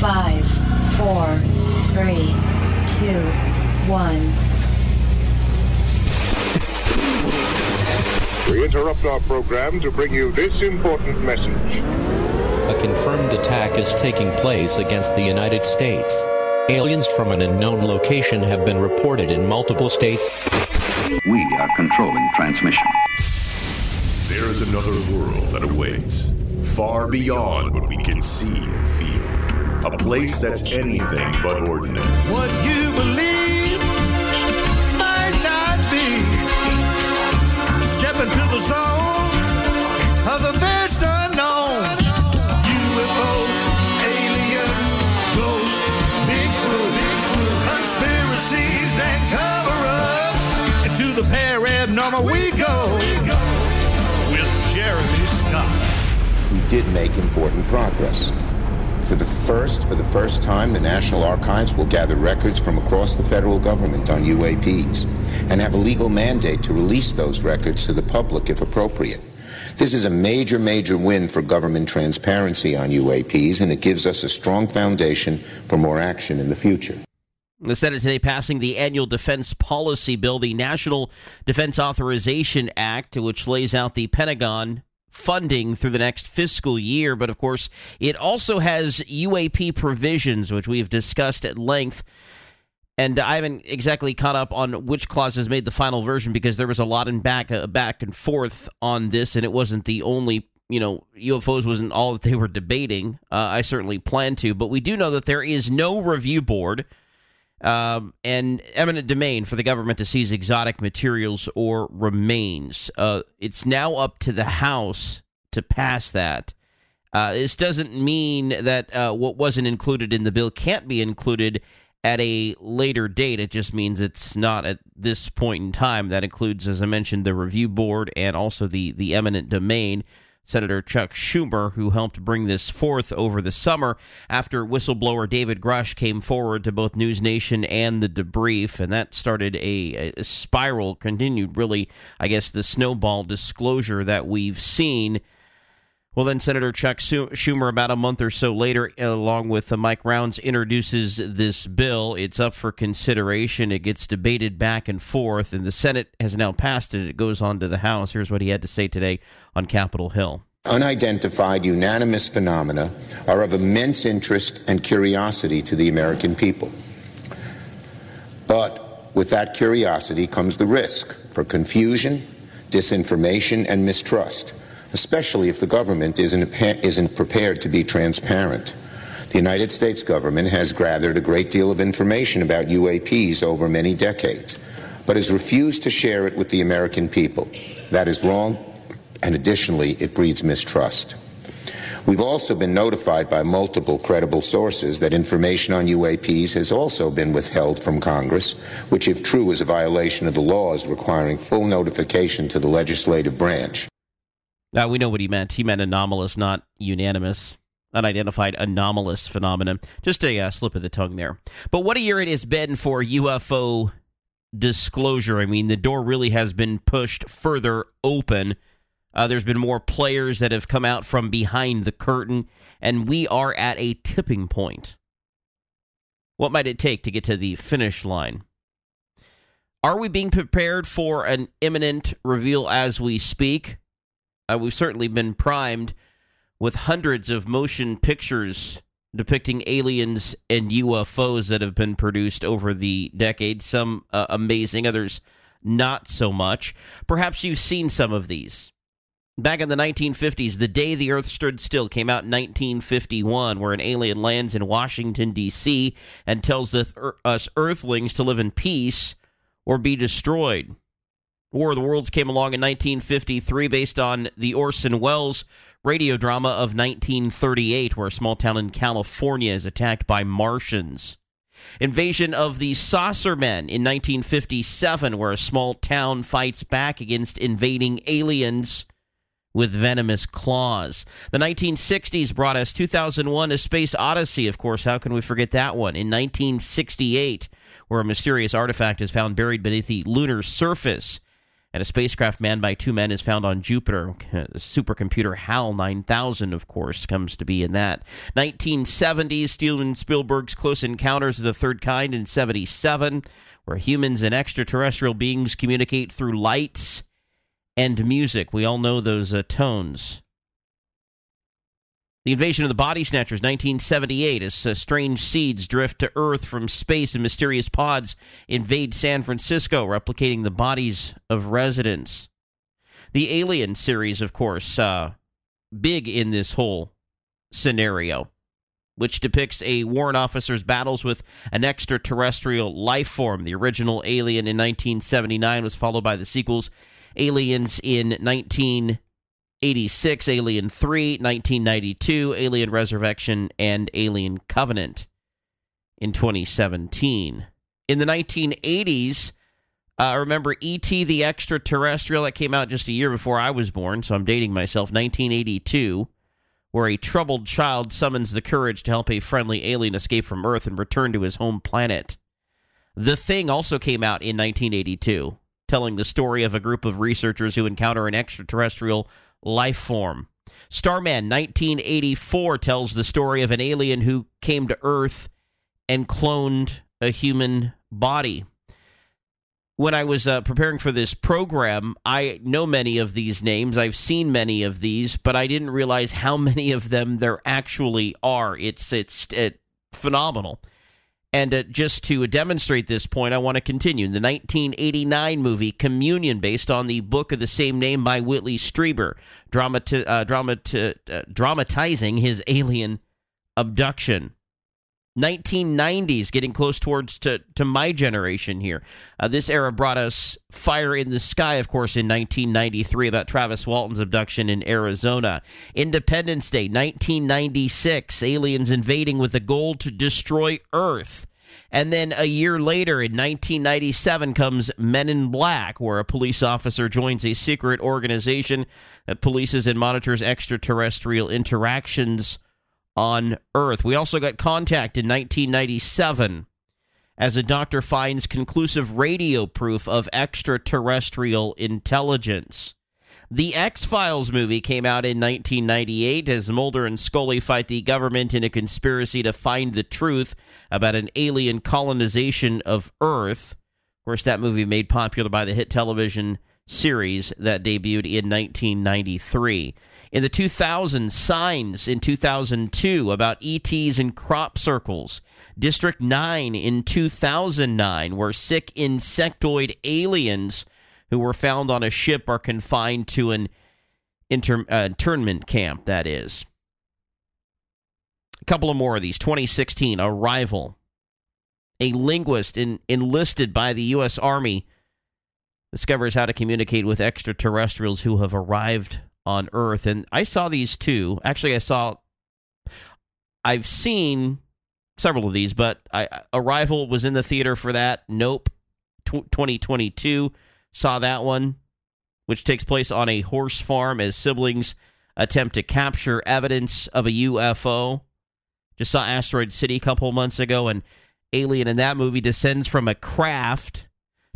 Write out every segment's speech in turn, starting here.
Five, four, three, two, one. We interrupt our program to bring you this important message. A confirmed attack is taking place against the United States. Aliens from an unknown location have been reported in multiple states. We are controlling transmission. There's another world that awaits, far beyond what we can see and feel. A place that's anything but ordinary. What you believe might not be. Step into the zone of the vast unknown. UFOs, aliens, ghosts, Bigfoot, conspiracies, and cover-ups. And to the paranormal we go with Jeremy Scott. we did make important progress. For the first, for the first time, the National Archives will gather records from across the federal government on UAPs and have a legal mandate to release those records to the public if appropriate. This is a major, major win for government transparency on UAPs, and it gives us a strong foundation for more action in the future. The Senate today passing the annual defense policy bill, the National Defense Authorization Act, which lays out the Pentagon funding through the next fiscal year. But of course, it also has UAP provisions, which we've discussed at length. And I haven't exactly caught up on which clauses made the final version because there was a lot in back uh, back and forth on this, and it wasn't the only you know UFOs wasn't all that they were debating. Uh, I certainly plan to, but we do know that there is no review board um, and eminent domain for the government to seize exotic materials or remains. Uh, it's now up to the House to pass that. Uh, this doesn't mean that uh, what wasn't included in the bill can't be included at a later date. It just means it's not at this point in time. That includes, as I mentioned, the review board and also the the eminent domain. Senator Chuck Schumer, who helped bring this forth over the summer after whistleblower David Grusch came forward to both News Nation and the debrief, and that started a, a spiral, continued really, I guess, the snowball disclosure that we've seen. Well, then Senator Chuck Schumer, about a month or so later, along with uh, Mike Rounds, introduces this bill. It's up for consideration. It gets debated back and forth, and the Senate has now passed it. It goes on to the House. Here's what he had to say today on Capitol Hill. Unidentified unanimous phenomena are of immense interest and curiosity to the American people. But with that curiosity comes the risk for confusion, disinformation, and mistrust, especially if the government isn't, isn't prepared to be transparent. The United States government has gathered a great deal of information about UAPs over many decades, but has refused to share it with the American people. That is wrong, and additionally, it breeds mistrust. We've also been notified by multiple credible sources that information on UAPs has also been withheld from Congress, which, if true, is a violation of the laws requiring full notification to the legislative branch. Now, we know what he meant. He meant anomalous, not unanimous. Unidentified anomalous phenomenon. Just a uh, slip of the tongue there. But what a year it has been for UFO disclosure. I mean, the door really has been pushed further open. Uh, there's been more players that have come out from behind the curtain, and we are at a tipping point. What might it take to get to the finish line? Are we being prepared for an imminent reveal as we speak? Uh, we've certainly been primed with hundreds of motion pictures depicting aliens and UFOs that have been produced over the decades. Some uh, amazing, others not so much. Perhaps you've seen some of these. Back in the 1950s, The Day the Earth Stood Still came out in 1951, where an alien lands in Washington, D.C., and tells us Earthlings to live in peace or be destroyed. War of the Worlds came along in 1953 based on the Orson Welles radio drama of 1938, where a small town in California is attacked by Martians. Invasion of the Saucermen in 1957, where a small town fights back against invading aliens with venomous claws. The 1960s brought us 2001 A Space Odyssey, of course. How can we forget that one? In 1968, where a mysterious artifact is found buried beneath the lunar surface and a spacecraft manned by two men is found on Jupiter. Supercomputer HAL 9000, of course, comes to be in that. 1970s, Steven Spielberg's Close Encounters of the Third Kind in 77, where humans and extraterrestrial beings communicate through lights and music. We all know those uh, tones. The invasion of the body snatchers, 1978, as uh, strange seeds drift to Earth from space and mysterious pods invade San Francisco, replicating the bodies of residents. The Alien series, of course, uh, big in this whole scenario, which depicts a warrant officer's battles with an extraterrestrial life form. The original Alien in 1979 was followed by the sequels Aliens in 19. 86, Alien 3, 1992, Alien Resurrection, and Alien Covenant in 2017. In the 1980s, uh, remember E.T. the Extraterrestrial that came out just a year before I was born, so I'm dating myself, 1982, where a troubled child summons the courage to help a friendly alien escape from Earth and return to his home planet. The Thing also came out in 1982, telling the story of a group of researchers who encounter an extraterrestrial life form. Starman 1984 tells the story of an alien who came to Earth and cloned a human body. When I was uh, preparing for this program, I know many of these names. I've seen many of these, but I didn't realize how many of them there actually are. It's it's, it's phenomenal. And uh, just to demonstrate this point, I want to continue. The 1989 movie Communion, based on the book of the same name by Whitley Strieber, dramati- uh, dramati- uh, dramatizing his alien abduction. 1990s, getting close towards to, to my generation here. Uh, this era brought us Fire in the Sky, of course, in 1993 about Travis Walton's abduction in Arizona. Independence Day, 1996, aliens invading with a goal to destroy Earth. And then a year later, in 1997, comes Men in Black, where a police officer joins a secret organization that polices and monitors extraterrestrial interactions on Earth. We also got Contact in 1997 as a doctor finds conclusive radio proof of extraterrestrial intelligence. The X Files movie came out in 1998 as Mulder and Scully fight the government in a conspiracy to find the truth about an alien colonization of Earth. Of course, that movie made popular by the hit television series that debuted in 1993. In the 2000s, signs in 2002 about ETs in crop circles. District 9 in 2009, where sick insectoid aliens who were found on a ship are confined to an inter- uh, internment camp, that is. A couple of more of these. 2016, Arrival. A linguist in, enlisted by the U.S. Army discovers how to communicate with extraterrestrials who have arrived on Earth. And I saw these two. Actually, I saw, I've seen several of these, but I, Arrival was in the theater for that. Nope, 2022 saw that one, which takes place on a horse farm as siblings attempt to capture evidence of a UFO. Just saw Asteroid City a couple months ago, and Alien in that movie descends from a craft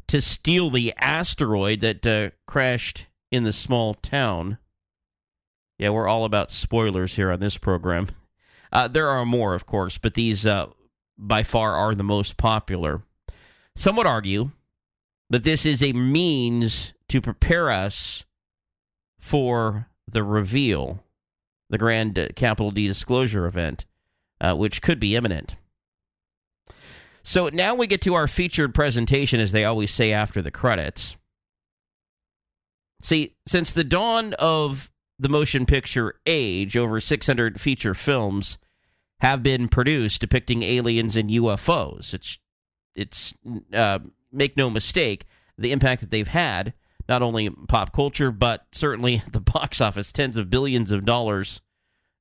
to steal the asteroid that uh, crashed in the small town. Yeah, we're all about spoilers here on this program. Uh, there are more, of course, but these uh, by far are the most popular. Some would argue that this is a means to prepare us for the reveal, the grand capital D disclosure event uh, which could be imminent. So now we get to our featured presentation, as they always say after the credits. See, since the dawn of the motion picture age, over 600 feature films have been produced depicting aliens and UFOs. It's, it's uh, make no mistake, the impact that they've had, not only pop culture, but certainly the box office, tens of billions of dollars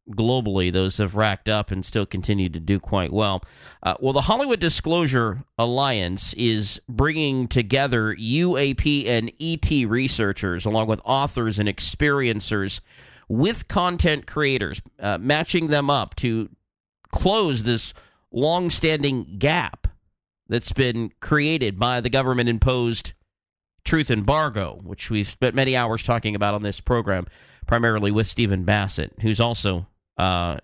globally, those have racked up and still continue to do quite well. Uh, well, the Hollywood Disclosure Alliance is bringing together UAP and ET researchers, along with authors and experiencers, with content creators, uh, matching them up to close this long-standing gap that's been created by the government imposed truth embargo, which we've spent many hours talking about on this program, primarily with Stephen Bassett, who's also uh,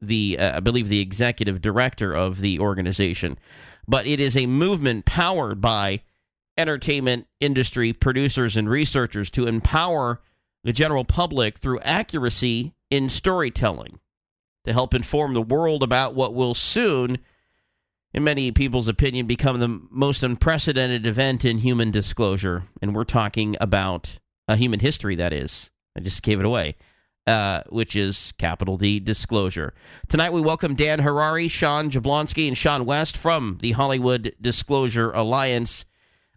the uh, I believe the executive director of the organization. But it is a movement powered by entertainment industry producers and researchers to empower the general public through accuracy in storytelling to help inform the world about what will soon in many people's opinion become the most unprecedented event in human disclosure. And we're talking about a human history that is. I just gave it away uh, which is capital D disclosure. Tonight we welcome Dan Harary, Sean Jablonski, and Shawn West from the Hollywood Disclosure Alliance.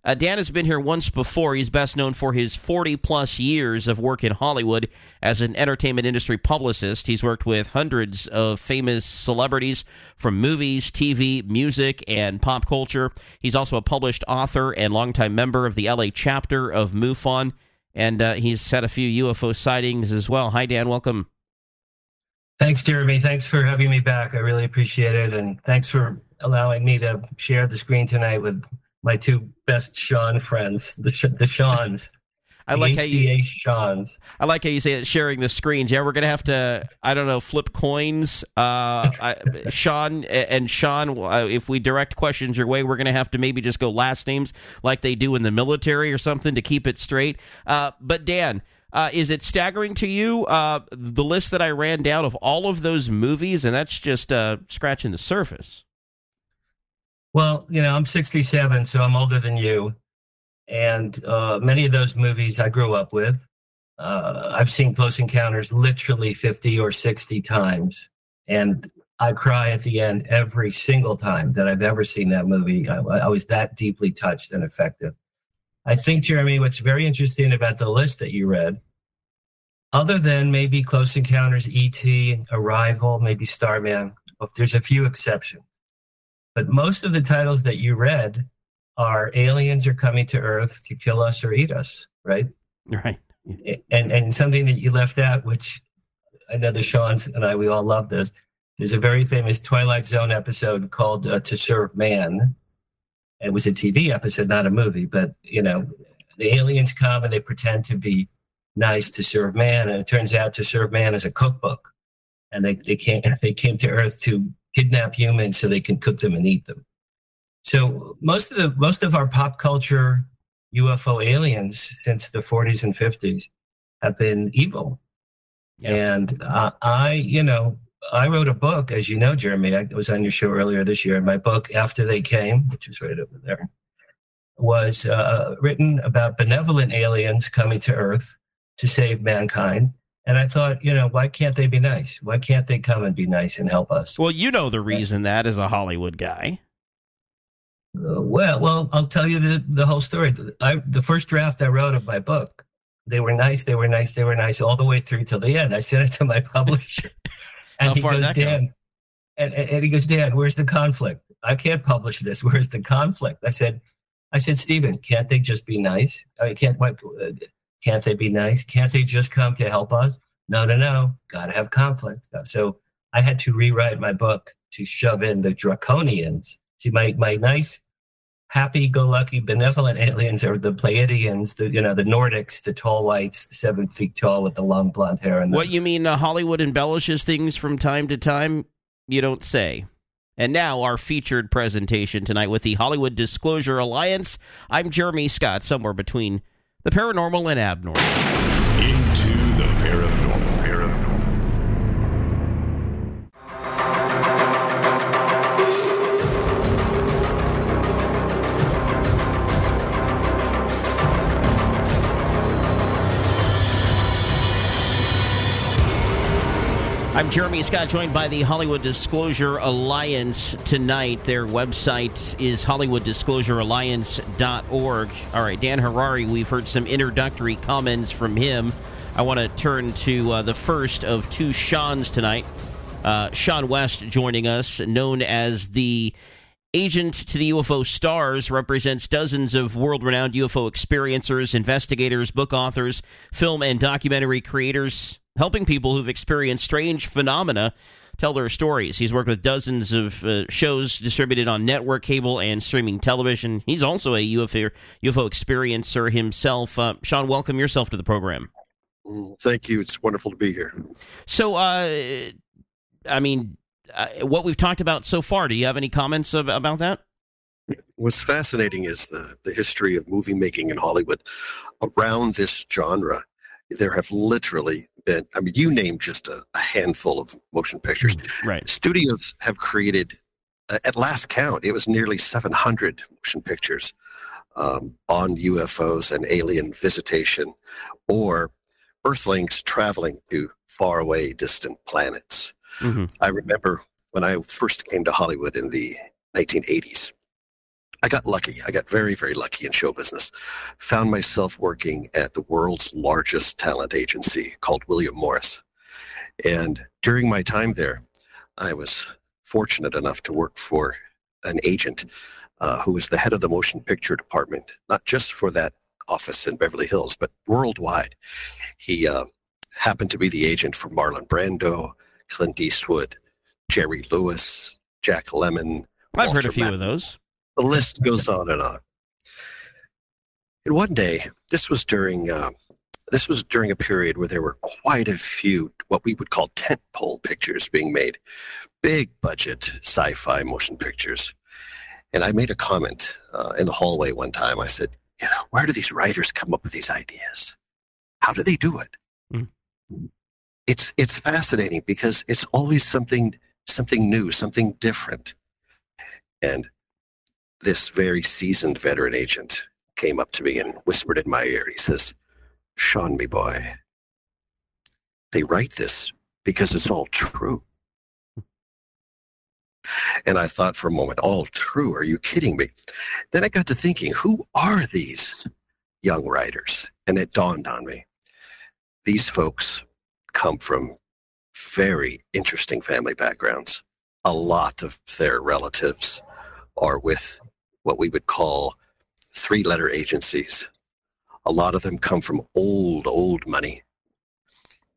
Uh, Dan has been here once before. He's best known for his 40 plus years of work in Hollywood as an entertainment industry publicist. He's worked with hundreds of famous celebrities from movies, TV, music, and pop culture. He's also a published author and longtime member of the LA chapter of MUFON and uh, he's had a few UFO sightings as well. Hi, Dan. Welcome. Thanks, Jeremy. Thanks for having me back. I really appreciate it, and thanks for allowing me to share the screen tonight with my two best Sean friends, the the Seans. I like how you Sean's. I like how you say it. Sharing the screens. Yeah, we're gonna have to. I don't know. Flip coins. Uh, I, Sean and Sean. Uh, if we direct questions your way, we're gonna have to maybe just go last names like they do in the military or something to keep it straight. Uh, but Dan. Uh, is it staggering to you uh, the list that I ran down of all of those movies, and that's just uh, scratching the surface? Well, you know, I'm 67, so I'm older than you and uh, many of those movies I grew up with. Uh, I've seen Close Encounters literally 50 or 60 times, and I cry at the end every single time that I've ever seen that movie. I, I was that deeply touched and affected. I think, Jeremy, what's very interesting about the list that you read, other than maybe Close Encounters, E.T., Arrival, maybe Starman, there's a few exceptions. But most of the titles that you read are aliens are coming to Earth to kill us or eat us, right? Right. And and something that you left out, which I know the Sean's and I we all love this. There's a very famous Twilight Zone episode called uh, "To Serve Man." It was a TV episode, not a movie, but you know, the aliens come and they pretend to be nice to serve man, and it turns out to serve man is a cookbook, and they they came they came to Earth to kidnap humans so they can cook them and eat them. So most of the most of our pop culture UFO aliens since the 40s and 50s have been evil. Yeah. And uh, I, you know, I wrote a book, as you know, Jeremy. I was on your show earlier this year. My book, After They Came, which is right over there, was uh, written about benevolent aliens coming to Earth to save mankind. And I thought, you know, why can't they be nice? Why can't they come and be nice and help us? Well, you know the reason that is a Hollywood guy. Uh, well, well, I'll tell you the, the whole story. I, the first draft I wrote of my book, they were nice, they were nice, they were nice all the way through till the end. I sent it to my publisher, and he goes, Dan, and, and he goes, Dan, where's the conflict? I can't publish this. Where's the conflict? I said, I said, Stephen, can't they just be nice? I mean, can't uh, can't they be nice? Can't they just come to help us? No, no, no. Got to have conflict. So I had to rewrite my book to shove in the draconians. See, my my nice happy-go-lucky, benevolent aliens are the Pleiadians, the you know the Nordics, the tall whites, seven feet tall with the long blonde hair. And the- what you mean? Uh, Hollywood embellishes things from time to time. You don't say. And now our featured presentation tonight with the Hollywood Disclosure Alliance. I'm Jeremy Scott, somewhere between the paranormal and abnormal. Into the paranormal. I'm Jeremy Scott, joined by the Hollywood Disclosure Alliance tonight. Their website is hollywooddisclosurealliance.org. All right, Dan Harary, we've heard some introductory comments from him. I want to turn to uh, the first of two Sean's tonight. Uh, Shawn West joining us, known as the Agent to the UFO Stars represents dozens of world renowned UFO experiencers, investigators, book authors, film and documentary creators, helping people who've experienced strange phenomena tell their stories. He's worked with dozens of uh, shows distributed on network cable and streaming television. He's also a UFO, UFO experiencer himself. Uh, Sean, welcome yourself to the program. Mm, thank you. It's wonderful to be here. So, uh, I mean, uh, what we've talked about so far. Do you have any comments ab- about that? What's fascinating is the, the history of movie making in Hollywood around this genre. There have literally been, I mean, you named just a, a handful of motion pictures. Right. Studios have created, uh, at last count, it was nearly 700 motion pictures um, on UFOs and alien visitation or Earthlings traveling to faraway, distant planets. Mm-hmm. I remember when I first came to Hollywood in the 1980s. I got lucky. I got very, very lucky in show business. Found myself working at the world's largest talent agency called William Morris. And during my time there, I was fortunate enough to work for an agent uh, who was the head of the motion picture department, not just for that office in Beverly Hills, but worldwide. He uh, happened to be the agent for Marlon Brando, Clint Eastwood, Jerry Lewis, Jack Lemmon. I've heard a few Matt- of those. The list goes on and on. And one day, this was during uh, this was during a period where there were quite a few what we would call tentpole pictures being made, big budget sci-fi motion pictures. And I made a comment uh, in the hallway one time. I said, "You know, where do these writers come up with these ideas? How do they do it?" Mm. It's it's fascinating because it's always something something new, something different. And this very seasoned veteran agent came up to me and whispered in my ear. He says, Sean, me boy, they write this because it's all true. And I thought for a moment, all true? Are you kidding me? Then I got to thinking, who are these young writers? And it dawned on me. These folks come from very interesting family backgrounds. A lot of their relatives are with what we would call three letter agencies. A lot of them come from old, old money.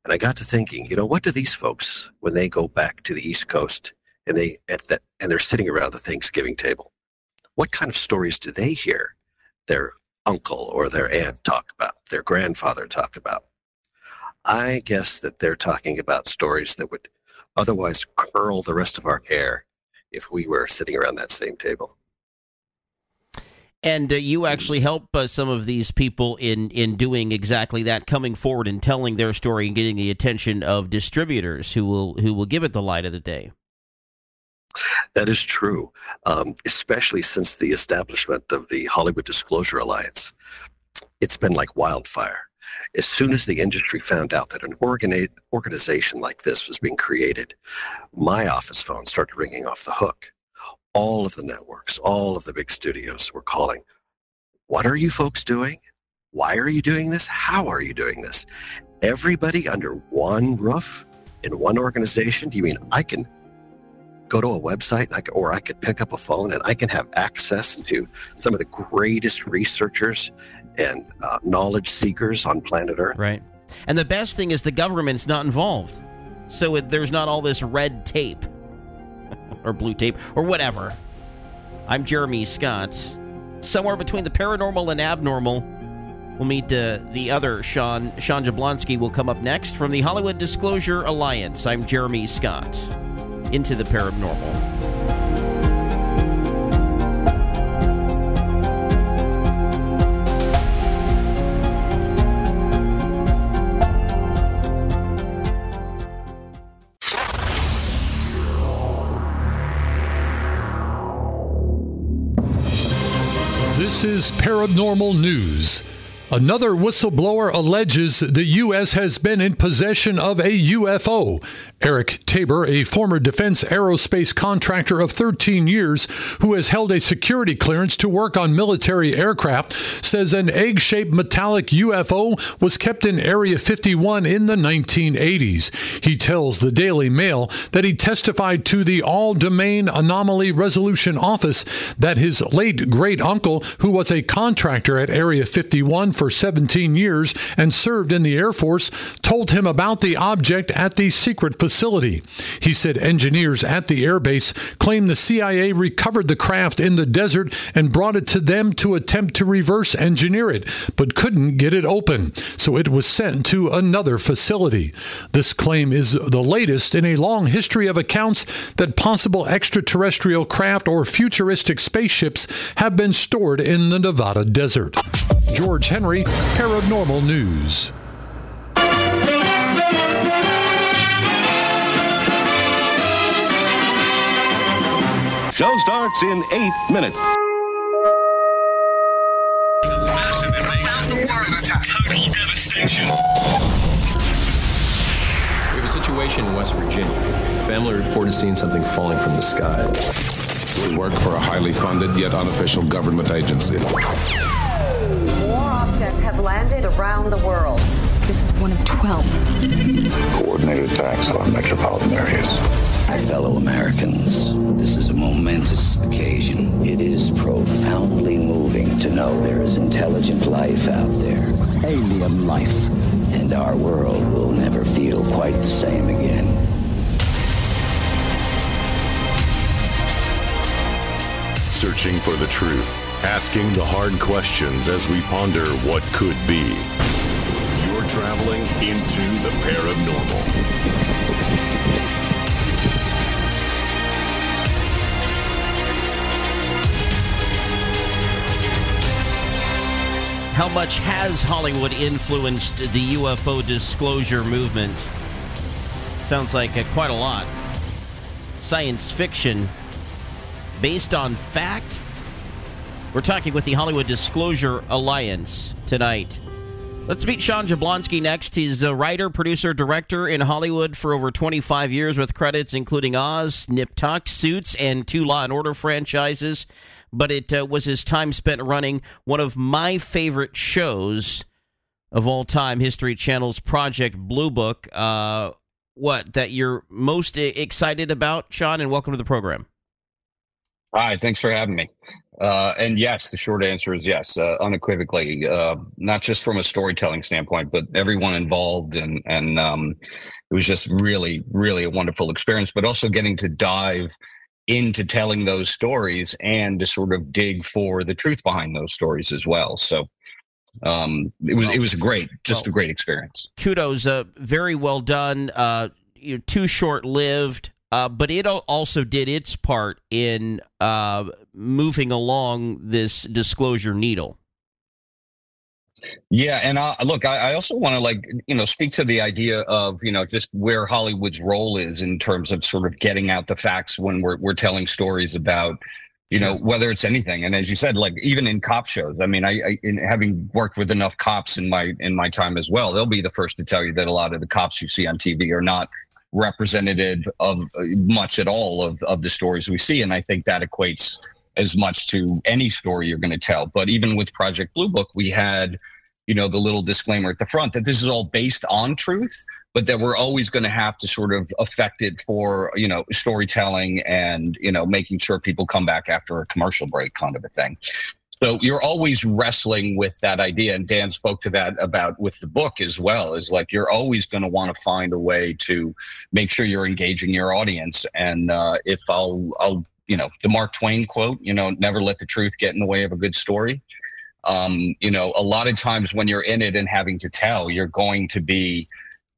And I got to thinking, you know, what do these folks, when they go back to the East Coast and they at the, and they're sitting around the Thanksgiving table, what kind of stories do they hear their uncle or their aunt talk about, their grandfather talk about? I guess that they're talking about stories that would otherwise curl the rest of our hair if we were sitting around that same table. And uh, you actually help uh, some of these people in, in doing exactly that, coming forward and telling their story and getting the attention of distributors who will who will give it the light of the day. That is true, um, especially since the establishment of the Hollywood Disclosure Alliance. It's been like wildfire. As soon as the industry found out that an organi- organization like this was being created, my office phone started ringing off the hook. All of the networks, all of the big studios were calling, What are you folks doing? Why are you doing this? How are you doing this? Everybody under one roof in one organization? Do you mean I can go to a website I can, or I could pick up a phone and I can have access to some of the greatest researchers and uh, knowledge seekers on planet Earth. Right. And the best thing is the government's not involved. So it, there's not all this red tape or blue tape or whatever. I'm Jeremy Scott. Somewhere between the paranormal and abnormal, we'll meet uh, the other Sean. Sean Jablonski will come up next from the Hollywood Disclosure Alliance. I'm Jeremy Scott. Into the paranormal. This is Paranormal News. Another whistleblower alleges the U.S. has been in possession of a UFO. Eric Tabor, a former defense aerospace contractor of 13 years who has held a security clearance to work on military aircraft, says an egg shaped metallic UFO was kept in Area 51 in the 1980s. He tells the Daily Mail that he testified to the All Domain Anomaly Resolution Office that his late great uncle, who was a contractor at Area 51 for 17 years and served in the Air Force, told him about the object at the secret facility. He said engineers at the airbase claim the CIA recovered the craft in the desert and brought it to them to attempt to reverse engineer it, but couldn't get it open, so it was sent to another facility. This claim is the latest in a long history of accounts that possible extraterrestrial craft or futuristic spaceships have been stored in the Nevada desert. George Henry, Paranormal News. Show starts in eight minutes. Total devastation. We have a situation in West Virginia. Family reported seeing something falling from the sky. We work for a highly funded yet unofficial government agency. More objects have landed around the world. This is one of 12. Coordinated attacks on metropolitan areas. My fellow Americans, this is a momentous occasion. It is profoundly moving to know there is intelligent life out there. Alien life. And our world will never feel quite the same again. Searching for the truth, asking the hard questions as we ponder what could be. You're traveling into the paranormal. How much has Hollywood influenced the UFO disclosure movement? Sounds like quite a lot. Science fiction based on fact? We're talking with the Hollywood Disclosure Alliance tonight. Let's meet Sean Jablonski next. He's a writer, producer, director in Hollywood for over 25 years with credits including Oz, Nip Tuck, Suits, and two Law and Order franchises. But it uh, was his time spent running one of my favorite shows of all time, History Channel's Project Blue Book. Uh, what that you're most excited about, Sean? And welcome to the program. Hi, thanks for having me. Uh, and yes, the short answer is yes, uh, unequivocally. Uh, not just from a storytelling standpoint, but everyone involved, and and um, it was just really, really a wonderful experience. But also getting to dive into telling those stories and to sort of dig for the truth behind those stories as well. So um, it was it was great, just well, a great experience. Kudos, uh, very well done. Uh, you're too short lived. Uh, but it also did its part in uh, moving along this disclosure needle. Yeah, and I, look, I, I also want to like you know speak to the idea of you know just where Hollywood's role is in terms of sort of getting out the facts when we're we're telling stories about you know whether it's anything and as you said like even in cop shows i mean i, I in having worked with enough cops in my in my time as well they'll be the first to tell you that a lot of the cops you see on tv are not representative of uh, much at all of, of the stories we see. And I think that equates as much to any story you're going to tell. But even with Project Blue Book, we had, you know, the little disclaimer at the front that this is all based on truth, but that we're always going to have to sort of affect it for, you know, storytelling and, you know, making sure people come back after a commercial break kind of a thing. So you're always wrestling with that idea. And Dan spoke to that about with the book as well, is like you're always going to want to find a way to make sure you're engaging your audience. And uh, if I'll, I'll, you know, the Mark Twain quote, you know, never let the truth get in the way of a good story. Um, you know, a lot of times when you're in it and having to tell, you're going to be,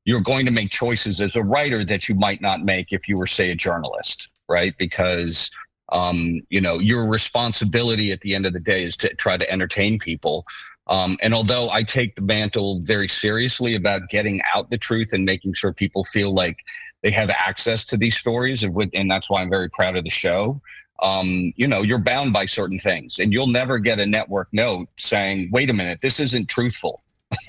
you're going to make choices as a writer that you might not make if you were, say, a journalist, right? Because um, you know, your responsibility at the end of the day is to try to entertain people. Um, and although I take the mantle very seriously about getting out the truth and making sure people feel like they have access to these stories, and that's why I'm very proud of the show. um, you know, you're bound by certain things, and you'll never get a network note saying, "Wait a minute, this isn't truthful."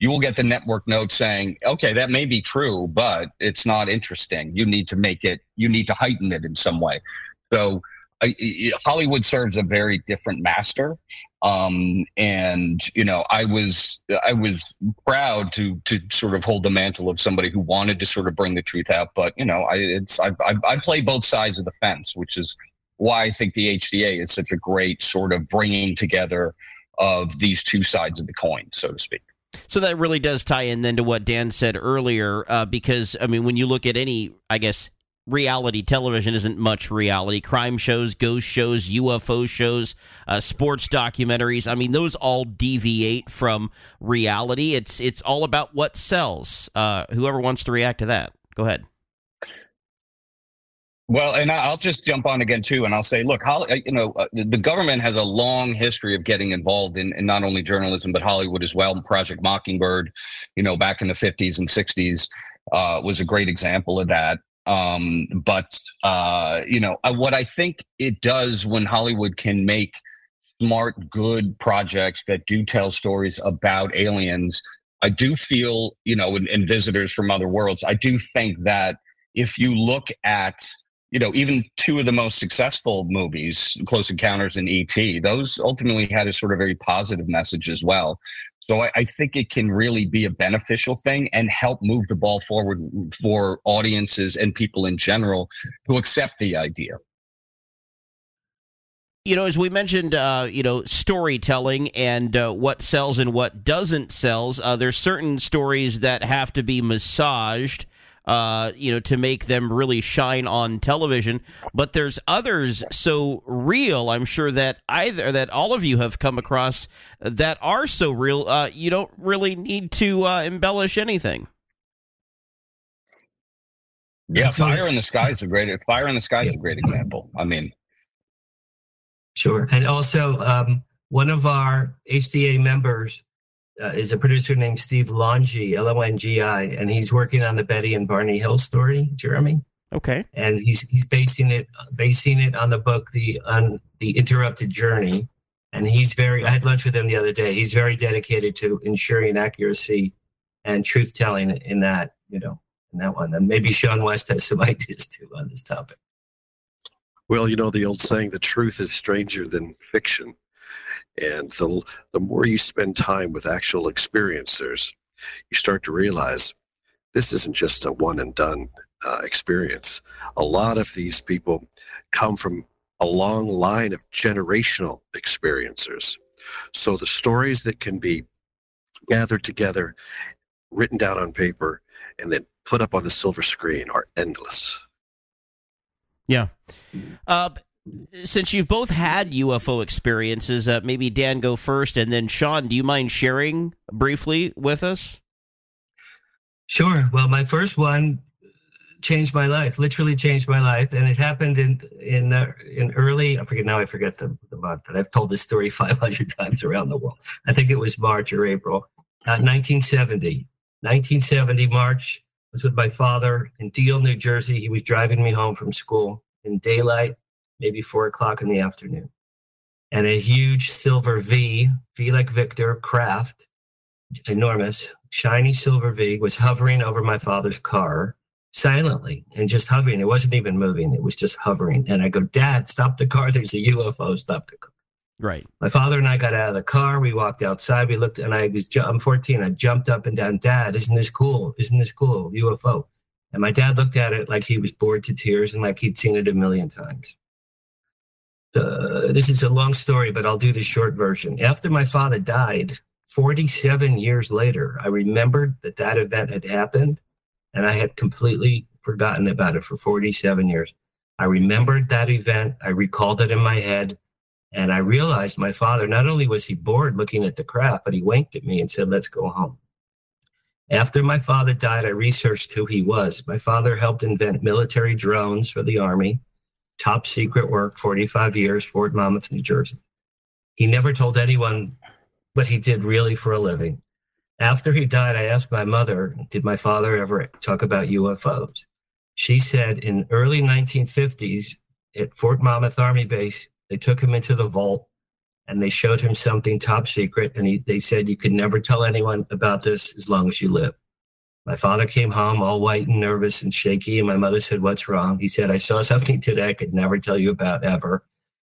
you will get the network note saying, "Okay, that may be true, but it's not interesting. You need to make it. You need to heighten it in some way." So Hollywood serves a very different master, um, and you know, I was I was proud to to sort of hold the mantle of somebody who wanted to sort of bring the truth out. But you know, I it's I I, I play both sides of the fence, which is why I think the HDA is such a great sort of bringing together of these two sides of the coin, so to speak. So that really does tie in then to what Dan said earlier, uh, because I mean, when you look at any, I guess reality television isn't much reality. Crime shows, ghost shows, UFO shows, uh, sports documentaries. I mean, those all deviate from reality. It's it's all about what sells. Uh, whoever wants to react to that, go ahead. Well, and I'll just jump on again too, and I'll say, look, you know, uh, the government has a long history of getting involved in, in not only journalism but Hollywood as well. Project Mockingbird, you know, back in the fifties and sixties, uh, was a great example of that. Um, but uh, you know, uh, what I think it does when Hollywood can make smart, good projects that do tell stories about aliens, I do feel, you know, and, and visitors from other worlds. I do think that if you look at you know, even two of the most successful movies, Close Encounters and E.T., those ultimately had a sort of very positive message as well. So I, I, think it can really be a beneficial thing and help move the ball forward for audiences and people in general to accept the idea. You know, as we mentioned, uh, you know, storytelling and uh, what sells and what doesn't sells. Uh, there's certain stories that have to be massaged uh, you know, to make them really shine on television. But there's others so real, I'm sure that either that all of you have come across that are so real, uh, you don't really need to uh, embellish anything. Yeah, fire in the sky is a great fire in the sky is a great example. I mean, sure, and also um, one of our HDA members uh, is a producer named Steve Longi, L O N G I, and he's working on the Betty and Barney Hill story. Jeremy. Okay. And he's he's basing it basing it on the book the on the Interrupted Journey, and he's very. I had lunch with him the other day. He's very dedicated to ensuring accuracy and truth telling in that you know in that one. And maybe Shawn West has some ideas too on this topic. Well, you know the old saying, "The truth is stranger than fiction." And the, the more you spend time with actual experiencers, you start to realize this isn't just a one and done uh, experience. A lot of these people come from a long line of generational experiencers. So the stories that can be gathered together, written down on paper, and then put up on the silver screen are endless. Yeah. Uh, since you've both had UFO experiences, uh, maybe Dan go first, and then Sean, do you mind sharing briefly with us? Sure. Well, my first one changed my life, literally changed my life, and it happened in in uh, in early. I forget now. I forget the, the month, but I've told this story 500 times around the world. I think it was March or April, uh, 1970. 1970 March. I was with my father in Deal, New Jersey. He was driving me home from school in daylight maybe four o'clock in the afternoon. And a huge silver V, V like Victor, craft, enormous, shiny silver V was hovering over my father's car silently and just hovering. It wasn't even moving, it was just hovering. And I go, Dad, stop the car. There's a UFO. Stop the car. Right. My father and I got out of the car. We walked outside. We looked, and I was, I'm 14. I jumped up and down, Dad, isn't this cool? Isn't this cool? UFO. And my dad looked at it like he was bored to tears and like he'd seen it a million times uh, this is a long story, but I'll do the short version. After my father died, 47 years later, I remembered that that event had happened and I had completely forgotten about it for 47 years. I remembered that event. I recalled it in my head. And I realized my father, not only was he bored looking at the craft, but he winked at me and said, Let's go home. After my father died, I researched who he was. My father helped invent military drones for the Army top secret work, 45 years, Fort Monmouth, New Jersey. He never told anyone what he did really for a living. After he died, I asked my mother, did my father ever talk about UFOs? She said in early 1950s, at Fort Monmouth Army Base. They took him into the vault and they showed him something top secret. And he, they said, You could never tell anyone about this as long as you live. My father came home all white and nervous and shaky. And my mother said, What's wrong? He said, I saw something today I could never tell you about ever.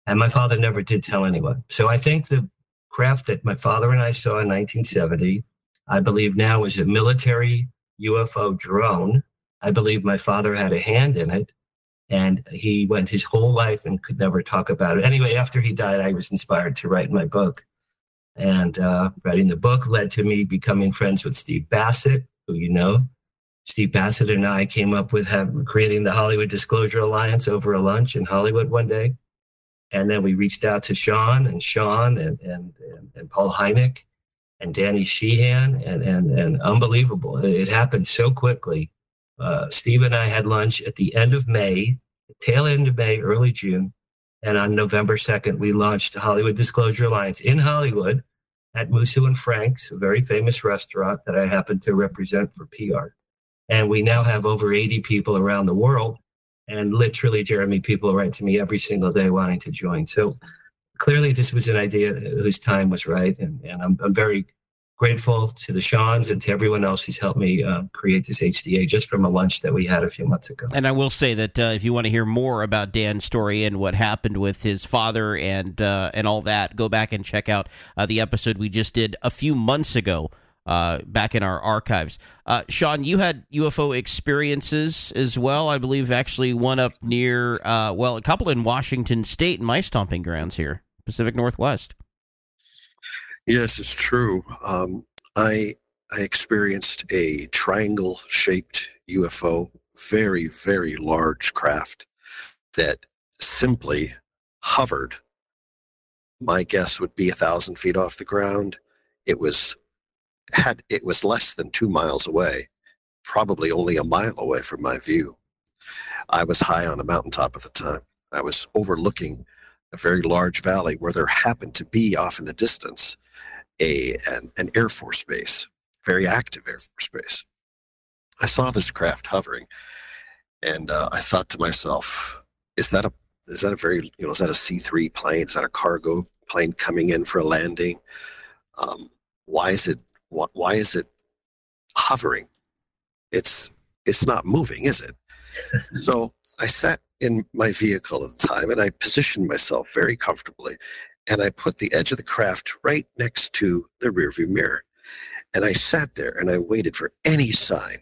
And my father never did tell anyone. So I think the craft that my father and I saw in 1970, I believe now is a military UFO drone. I believe my father had a hand in it and he went his whole life and could never talk about it. Anyway, after he died, I was inspired to write my book. And uh, writing the book led to me becoming friends with Steve Bassett, you know. Steve Bassett and I came up with have, creating the Hollywood Disclosure Alliance over a lunch in Hollywood one day. And then we reached out to Sean and Sean and, and, and, and Paul Hynek and Danny Sheehan and, and, and unbelievable. It happened so quickly uh, Steve and I had lunch at the end of May, tail end of May, early June. And on November 2nd, we launched Hollywood Disclosure Alliance in Hollywood at Musso and Frank's, a very famous restaurant that I happen to represent for PR. And we now have over 80 people around the world. And literally, Jeremy, people write to me every single day wanting to join. So clearly, this was an idea whose time was right. And, and I'm, I'm very grateful to the Seans and to everyone else who's helped me uh, create this HDA just from a lunch that we had a few months ago. And I will say that uh, if you want to hear more about Dan's story and what happened with his father and uh, and all that, go back and check out uh, the episode we just did a few months ago. Uh, back in our archives, uh, Sean, you had UFO experiences as well. I believe actually one up near, well, a couple in Washington State, my stomping grounds here, Pacific Northwest. Yes, it's true. Um, I I experienced a triangle shaped UFO, very very large craft that simply hovered. My guess would be a thousand feet off the ground. It was had it was less than two miles away, probably only a mile away from my view. I was high on a mountaintop at the time. I was overlooking a very large valley where there happened to be off in the distance a an, an Air Force base, very active Air Force base. I saw this craft hovering, and uh, I thought to myself, "Is that a is that a very you know is that a C three plane? Is that a cargo plane coming in for a landing? Um, why is it why, why is it hovering? It's it's not moving, is it? so I sat in my vehicle at the time and I positioned myself very comfortably and I put the edge of the craft right next to the rearview mirror. And I sat there and I waited for any sign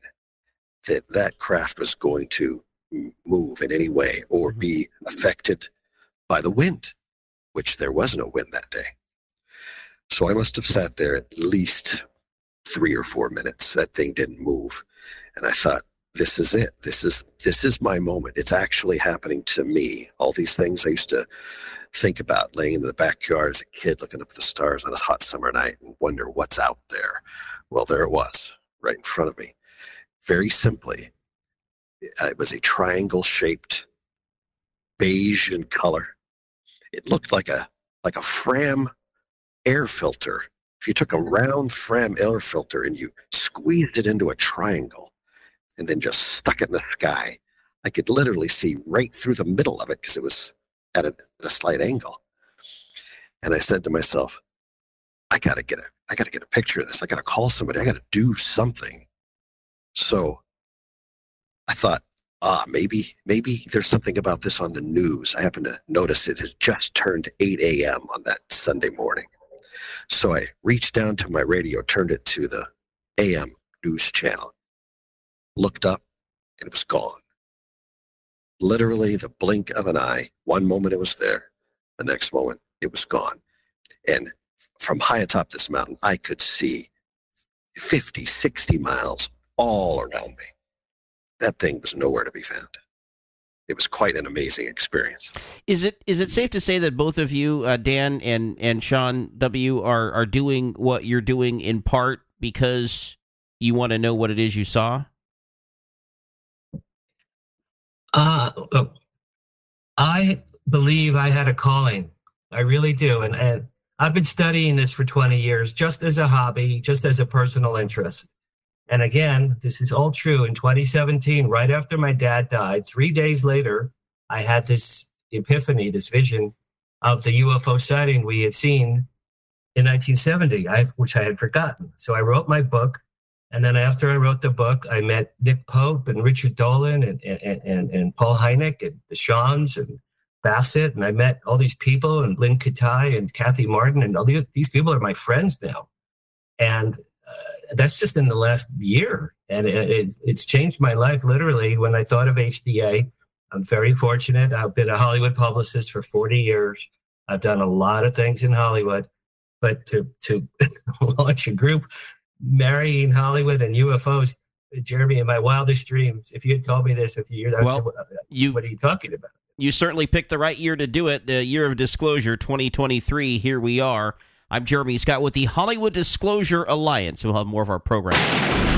that that craft was going to move in any way or mm-hmm. be affected by the wind, which there was no wind that day. So I must have sat there at least three or four minutes. That thing didn't move. And I thought, this is it. This is this is my moment. It's actually happening to me. All these things I used to think about laying in the backyard as a kid looking up at the stars on a hot summer night and wonder what's out there. Well, there it was, right in front of me. Very simply, uh, it was a triangle shaped beige in color. It looked like a like a Fram air filter. If you took a round Fram air filter and you squeezed it into a triangle and then just stuck it in the sky, I could literally see right through the middle of it because it was at a, at a slight angle. And I said to myself, I gotta get a I gotta get a picture of this. I gotta call somebody. I gotta do something. So I thought, ah, maybe maybe there's something about this on the news. I happened to notice it had just turned 8 a.m. on that Sunday morning. So I reached down to my radio, turned it to the AM news channel, looked up, and it was gone literally the blink of an eye. One moment it was there, the next moment it was gone. And from high atop this mountain, I could see 50, 60 miles all around me. That thing was nowhere to be found. It was quite an amazing experience. Is it is it safe to say that both of you, uh, Dan and and Sean W, are are doing what you're doing in part because you want to know what it is you saw? Uh, I believe I had a calling. I really do. And, and I've been studying this for 20 years, just as a hobby, just as a personal interest. And again, this is all true. In 2017, right after my dad died, three days later, I had this epiphany, this vision of the UFO sighting we had seen in 1970, I, which I had forgotten. So I wrote my book. And then after I wrote the book, I met Nick Pope and Richard Dolan and, and, and, and Paul Hynek and the Shawns and Bassett. And I met all these people and Lynne Kitei and Kathy Martin. And all these, these people are my friends now. And uh, that's just in the last year. And it, it, it's changed my life literally when I thought of HDA. I'm very fortunate. I've been a Hollywood publicist for 40 years. I've done a lot of things in Hollywood, but to to launch a group marrying Hollywood and UFOs, Jeremy, in my wildest dreams, if you had told me this a few years, I would Well, say, what, uh, you- what are you talking about? You certainly picked the right year to do it. The year of disclosure, 2023. Here we are. I'm Jeremy Scott with the Hollywood Disclosure Alliance. We'll have more of our program.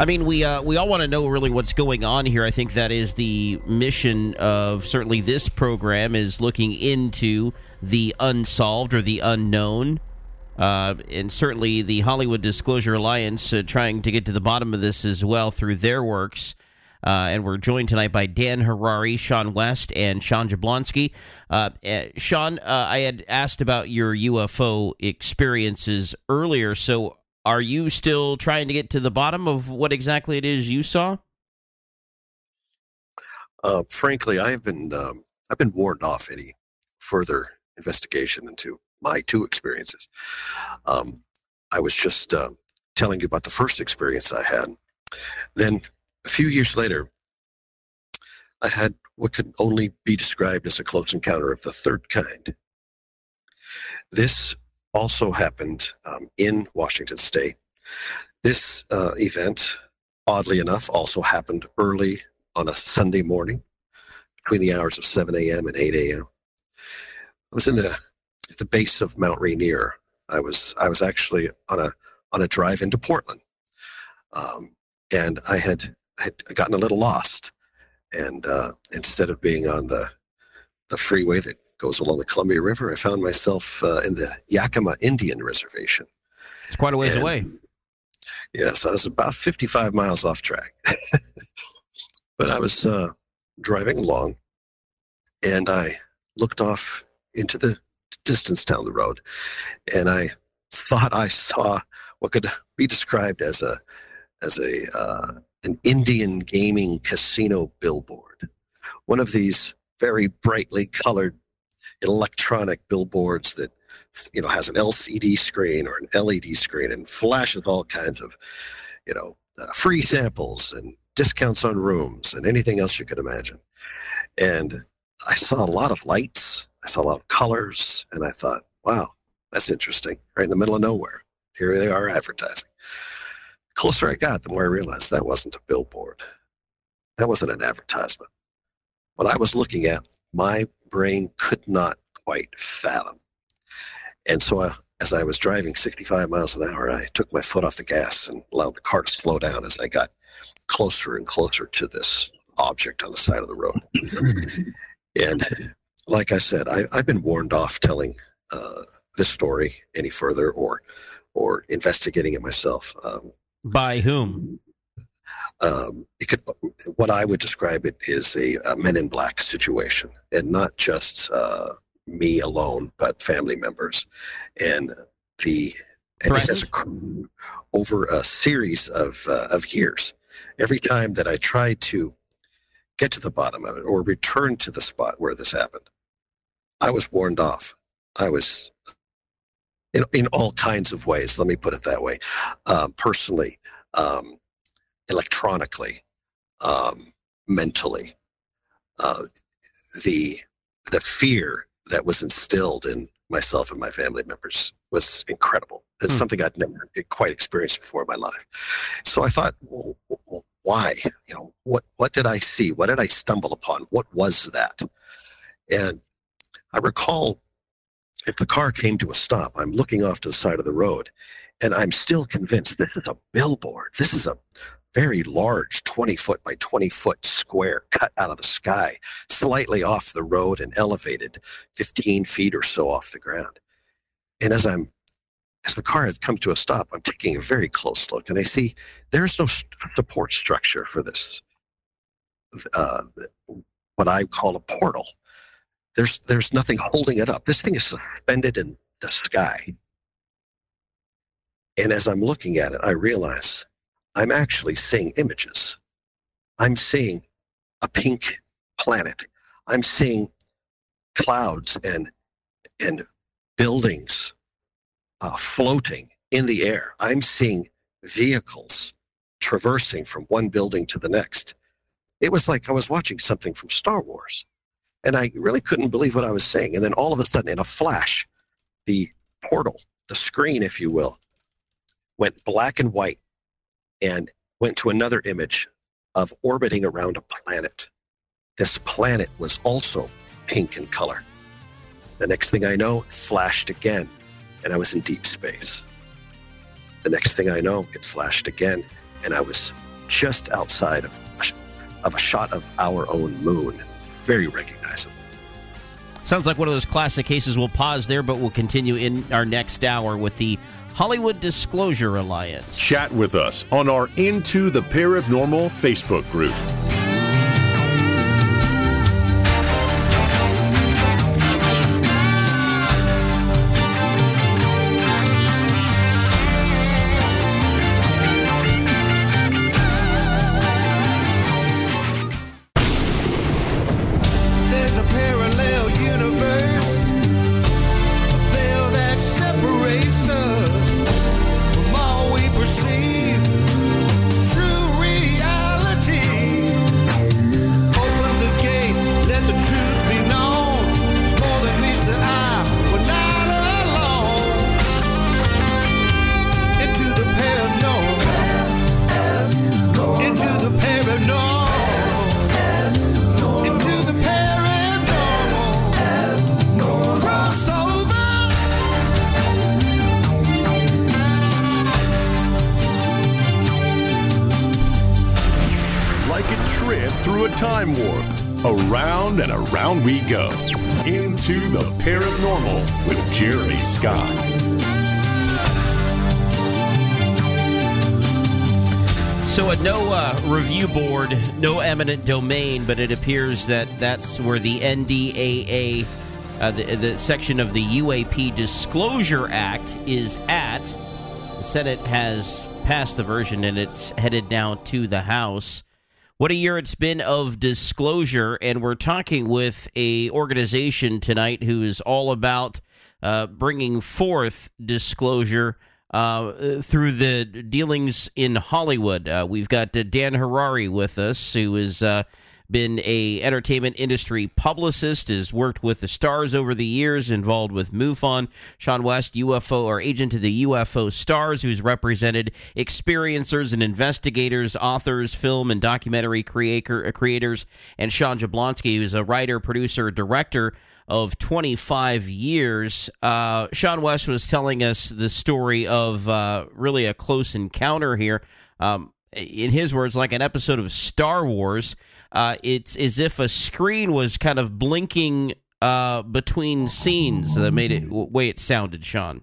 I mean, we uh, we all want to know really what's going on here. I think that is the mission of certainly this program is looking into the unsolved or the unknown, uh, and certainly the Hollywood Disclosure Alliance uh, trying to get to the bottom of this as well through their works. Uh, and we're joined tonight by Dan Harary, Shawn West, and Sean Jablonski. Uh, uh, Sean, I had asked about your UFO experiences earlier. So, are you still trying to get to the bottom of what exactly it is you saw? Uh, frankly, I have been um, I've been warned off any further investigation into my two experiences. Um, I was just uh, telling you about the first experience I had. Then a few years later, I had what could only be described as a close encounter of the third kind. This also happened um, in Washington State. This uh, event, oddly enough, also happened early on a Sunday morning between the hours of 7 a.m. and 8 a.m. I was in the the base of Mount Rainier. I was I was actually on a on a drive into Portland, um, and I had had gotten a little lost, and uh, instead of being on the the freeway that goes along the Columbia River, I found myself uh, in the Yakima Indian Reservation. It's quite a ways And- away. Yes, I was about 55 miles off track. but I was uh, driving along and I looked off into the distance down the road and I thought I saw what could be described as a as a uh, an Indian gaming casino billboard. One of these very brightly colored electronic billboards that you know has an LCD screen or an LED screen and flashes all kinds of you know uh, free samples and discounts on rooms and anything else you could imagine. And I saw a lot of lights, I saw a lot of colors, and I thought, wow, that's interesting. Right in the middle of nowhere, here they are advertising. The closer I got, the more I realized that wasn't a billboard. That wasn't an advertisement. What I was looking at, my brain could not quite fathom. And so, I, as I was driving 65 miles an hour, I took my foot off the gas and allowed the car to slow down as I got closer and closer to this object on the side of the road. and like I said, I, I've been warned off telling uh, this story any further or or investigating it myself. Um, By whom? Um, it could, what I would describe it is a, a Men in Black situation, and not just uh, me alone, but family members, and the and it has occurred over a series of uh, of years. Every time that I tried to get to the bottom of it or return to the spot where this happened, I was warned off. I was in, in all kinds of ways. Let me put it that way. Um, personally, um, electronically, um, mentally, uh, the the fear that was instilled in myself and my family members was incredible. It's Hmm. something I'd never quite experienced before in my life. So I thought, well, well, why? You know, what what did I see? What did I stumble upon? What was that? And I recall if the car came to a stop, I'm looking off to the side of the road, and I'm still convinced this is a billboard. This is a very large 20 foot by 20 foot square cut out of the sky, slightly off the road and elevated 15 feet or so off the ground. And as I'm as the car has come to a stop, I'm taking a very close look and I see there's no support structure for this. Uh, what I call a portal. There's there's nothing holding it up. This thing is suspended in the sky. And as I'm looking at it, I realize I'm actually seeing images. I'm seeing a pink planet. I'm seeing clouds and and buildings uh, floating in the air. I'm seeing vehicles traversing from one building to the next. It was like I was watching something from Star Wars. And I really couldn't believe what I was seeing. And then all of a sudden, in a flash, the portal, the screen, if you will, went black and white and went to another image of orbiting around a planet. This planet was also pink in color. The next thing I know, it flashed again, and I was in deep space. The next thing I know, it flashed again, and I was just outside of a, of a shot of our own moon. Very recognizable. Sounds like one of those classic cases. We'll pause there, but we'll continue in our next hour with the Hollywood Disclosure Alliance. Chat with us on our Into the Paranormal Facebook group. Eminent domain, but it appears that that's where the NDAA, uh, the, the section of the UAP Disclosure Act, is at. The Senate has passed the version and it's headed now to the House. What a year it's been of disclosure, and we're talking with a organization tonight who is all about uh, bringing forth disclosure uh, through the dealings in Hollywood. Uh, we've got uh, Dan Harary with us, who has uh, been a entertainment industry publicist, has worked with the stars over the years, involved with MUFON. Shawn West, UFO or agent of the UFO stars, who's represented experiencers and investigators, authors, film and documentary creator, creators, and Sean Jablonski, who's a writer, producer, director of 25 years. Uh, Shawn West was telling us the story of uh, really a close encounter here. Um, in his words, like an episode of Star Wars. Uh, it's as if a screen was kind of blinking uh, between scenes that made it way it sounded, Sean.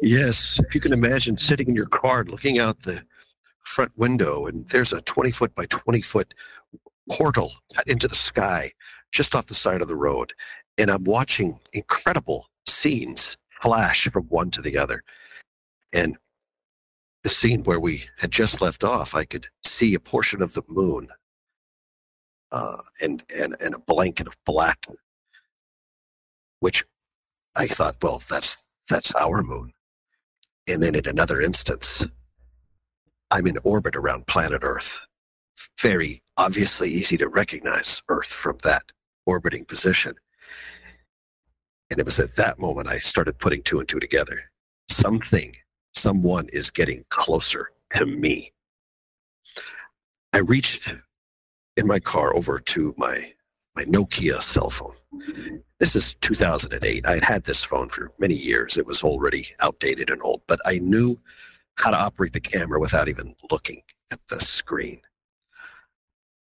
Yes, if you can imagine sitting in your car looking out the front window, and there's a 20 foot by 20 foot portal into the sky just off the side of the road. And I'm watching incredible scenes flash from one to the other. And the scene where we had just left off, I could see a portion of the moon uh, and, and, and a blanket of black, which I thought, well, that's, that's our moon. And then in another instance, I'm in orbit around planet Earth. Very obviously easy to recognize Earth from that orbiting position. And it was at that moment I started putting two and two together. Something, someone is getting closer to me. I reached in my car over to my my Nokia cell phone. This is 2008. I had had this phone for many years. It was already outdated and old, but I knew how to operate the camera without even looking at the screen.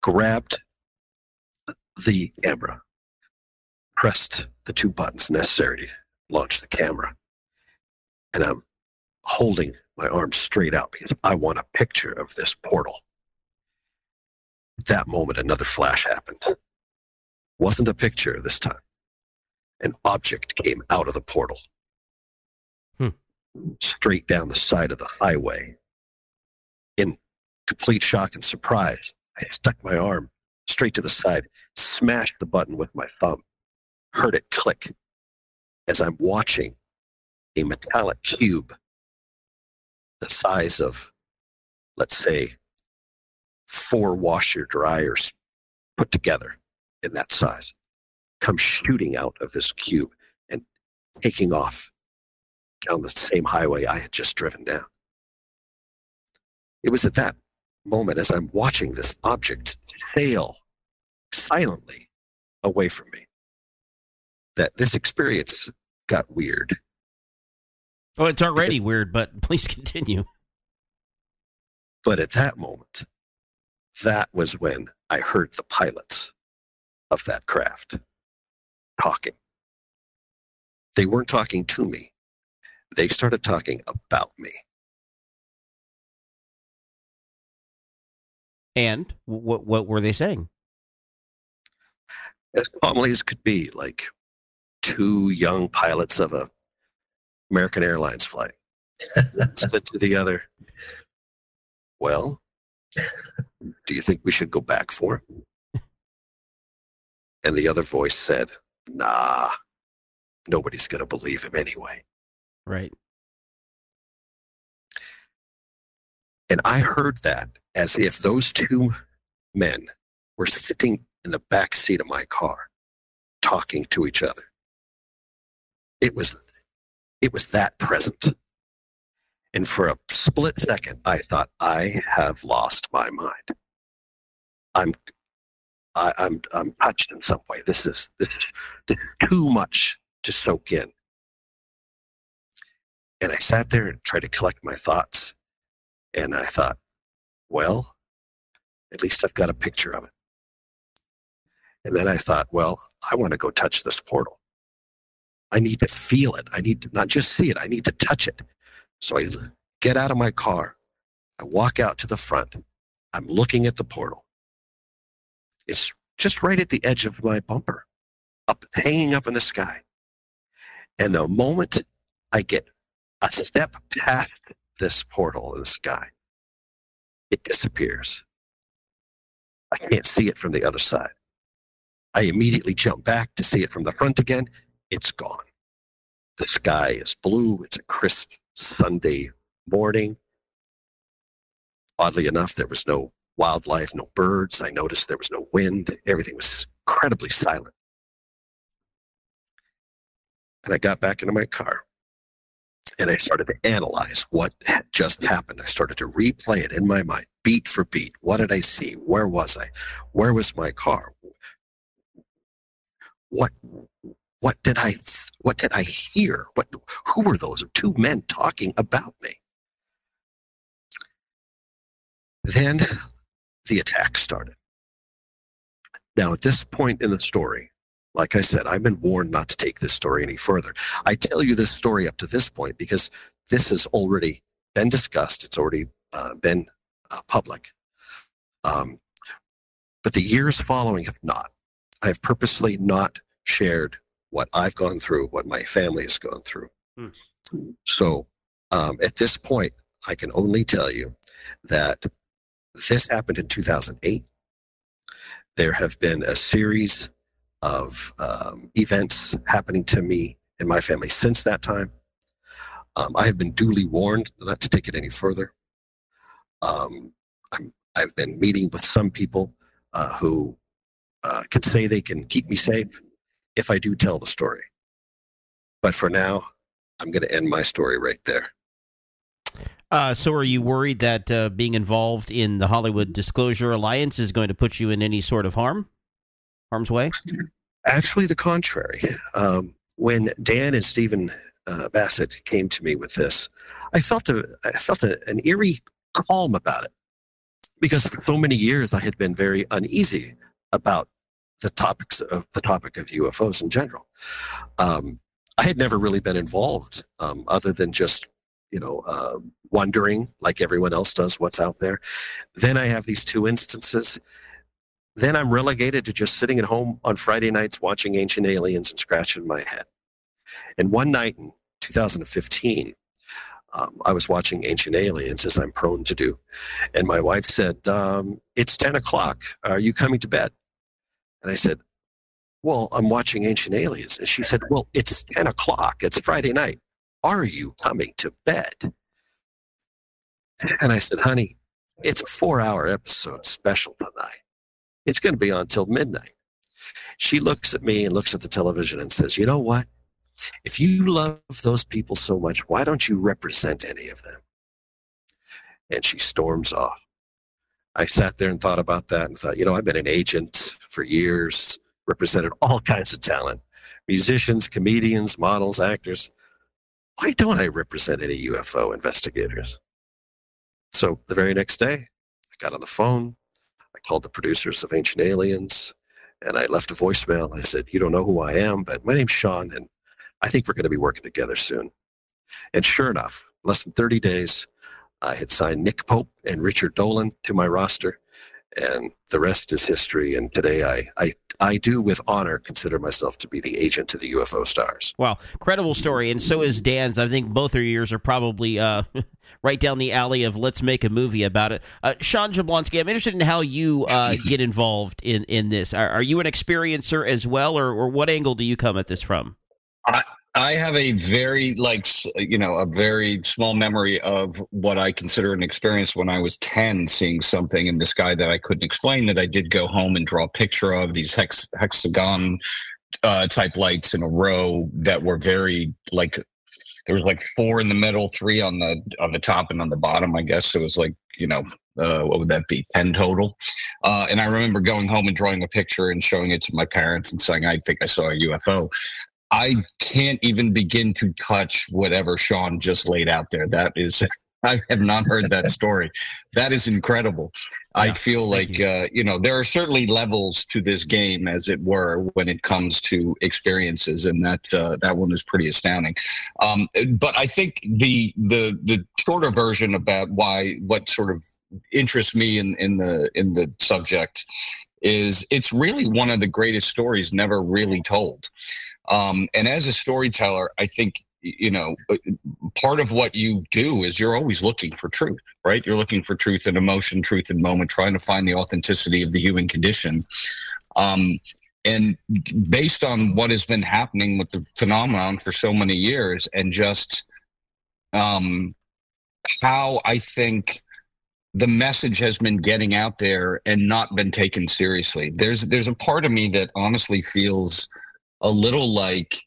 Grabbed the camera, pressed the two buttons necessary to launch the camera, and I'm holding my arms straight out because I want a picture of this portal. At that moment, another flash happened. Wasn't a picture this time. An object came out of the portal, Hmm. straight down the side of the highway. In complete shock and surprise, I stuck my arm straight to the side, smashed the button with my thumb, heard it click as I'm watching a metallic cube the size of, let's say, four washer dryers put together in that size come shooting out of this cube and taking off down the same highway I had just driven down. It was at that moment as I'm watching this object sail silently away from me that this experience got weird. Oh, it's already weird, but please continue. But at that moment, that was when I heard the pilots of that craft talking. They weren't talking to me. They started talking about me. And what what were they saying? As calmly as could be, like two young pilots of a American Airlines flight. Said to the other, Well, do you think we should go back for it? And the other voice said, Nah, nobody's going to believe him anyway. Right. And I heard that as if those two men were sitting in the back seat of my car talking to each other. It was it was that present. And for a split second I thought I have lost my mind. I'm I, I'm I'm touched in some way. This is this is, this is too much to soak in. And I sat there and tried to collect my thoughts. And I thought, well, at least I've got a picture of it. And then I thought, well, I want to go touch this portal. I need to feel it. I need to not just see it, I need to touch it. So I get out of my car. I walk out to the front. I'm looking at the portal. It's just right at the edge of my bumper, up hanging up in the sky. And the moment I get a step past this portal in the sky, it disappears. I can't see it from the other side. I immediately jump back to see it from the front again. It's gone. The sky is blue. It's a crisp Sunday morning. Oddly enough, there was no wildlife, no birds. I noticed there was no wind. Everything was incredibly silent. And I got back into my car and I started to analyze what had just happened. I started to replay it in my mind, beat for beat. What did I see? Where was I? Where was my car? What what did I what did I hear? What who were those two men talking about me? Then the attack started. Now, at this point in the story, like I said, I've been warned not to take this story any further. I tell you this story up to this point because this has already been discussed. It's already uh, been uh, public. Um, but the years following have not. I've purposely not shared what I've gone through, what my family has gone through. Hmm. So um, at this point, I can only tell you that this happened in 2008. There have been a series of um, events happening to me and my family since that time. Um, I have been duly warned not to take it any further. Um, I'm, I've been meeting with some people uh, who uh, can say they can keep me safe if I do tell the story. But for now, I'm going to end my story right there. Uh, so, are you worried that uh, being involved in the Hollywood Disclosure Alliance is going to put you in any sort of harm, harm's way? Actually, the contrary. Um, when Dan and Stephen uh, Bassett came to me with this, I felt a I felt a, an eerie calm about it because for so many years I had been very uneasy about the topics of the topic of UFOs in general. Um, I had never really been involved um, other than just you know uh, wondering like everyone else does what's out there. Then I have these two instances. Then I'm relegated to just sitting at home on Friday nights watching Ancient Aliens and scratching my head. And one night in 2015, um, I was watching Ancient Aliens, as I'm prone to do. And my wife said, um, It's 10 o'clock. Are you coming to bed? And I said, Well, I'm watching Ancient Aliens. And she said, Well, it's 10 o'clock. It's Friday night. Are you coming to bed? And I said, Honey, it's a four hour episode special tonight. It's going to be on till midnight. She looks at me and looks at the television and says, You know what? If you love those people so much, why don't you represent any of them? And she storms off. I sat there and thought about that and thought, you know, I've been an agent for years, represented all kinds of talent musicians, comedians, models, actors. Why don't I represent any UFO investigators? So the very next day, I got on the phone. I called the producers of Ancient Aliens and I left a voicemail. I said, You don't know who I am, but my name's Sean, and I think we're going to be working together soon. And sure enough, less than 30 days, I had signed Nick Pope and Richard Dolan to my roster, and the rest is history. And today, I, I, I do with honor consider myself to be the agent to the UFO stars. Wow, credible story, and so is Dan's. I think both of yours are probably uh, right down the alley of let's make a movie about it. Uh, Sean Jablonski, I'm interested in how you uh, get involved in in this. Are, are, you an experiencer as well, or, or what angle do you come at this from? I, I have a very like you know a very small memory of what I consider an experience when I was ten, seeing something in the sky that I couldn't explain. That I did go home and draw a picture of these hex, hexagon uh, type lights in a row that were very like there was like four in the middle, three on the on the top and on the bottom. I guess so it was like you know uh, what would that be 10 total uh, and i remember going home and drawing a picture and showing it to my parents and saying i think i saw a ufo I can't even begin to touch whatever Sean just laid out there. That is, I have not heard that story. That is incredible. Yeah, I feel like, you. Uh, you know, there are certainly levels to this game, as it were, when it comes to experiences, and that uh, that one is pretty astounding. Um, but I think the the the shorter version about why what sort of interests me in in the in the subject is it's really one of the greatest stories never really told. Um, and as a storyteller, I think you know uh, part of what you do is you're always looking for truth right? You're looking for truth and emotion truth and moment trying to find the authenticity of the human condition. Um, and based on what has been happening with the phenomenon for so many years and just um, how i think the message has been getting out there and not been taken seriously. There's there's a part of me that honestly feels a little like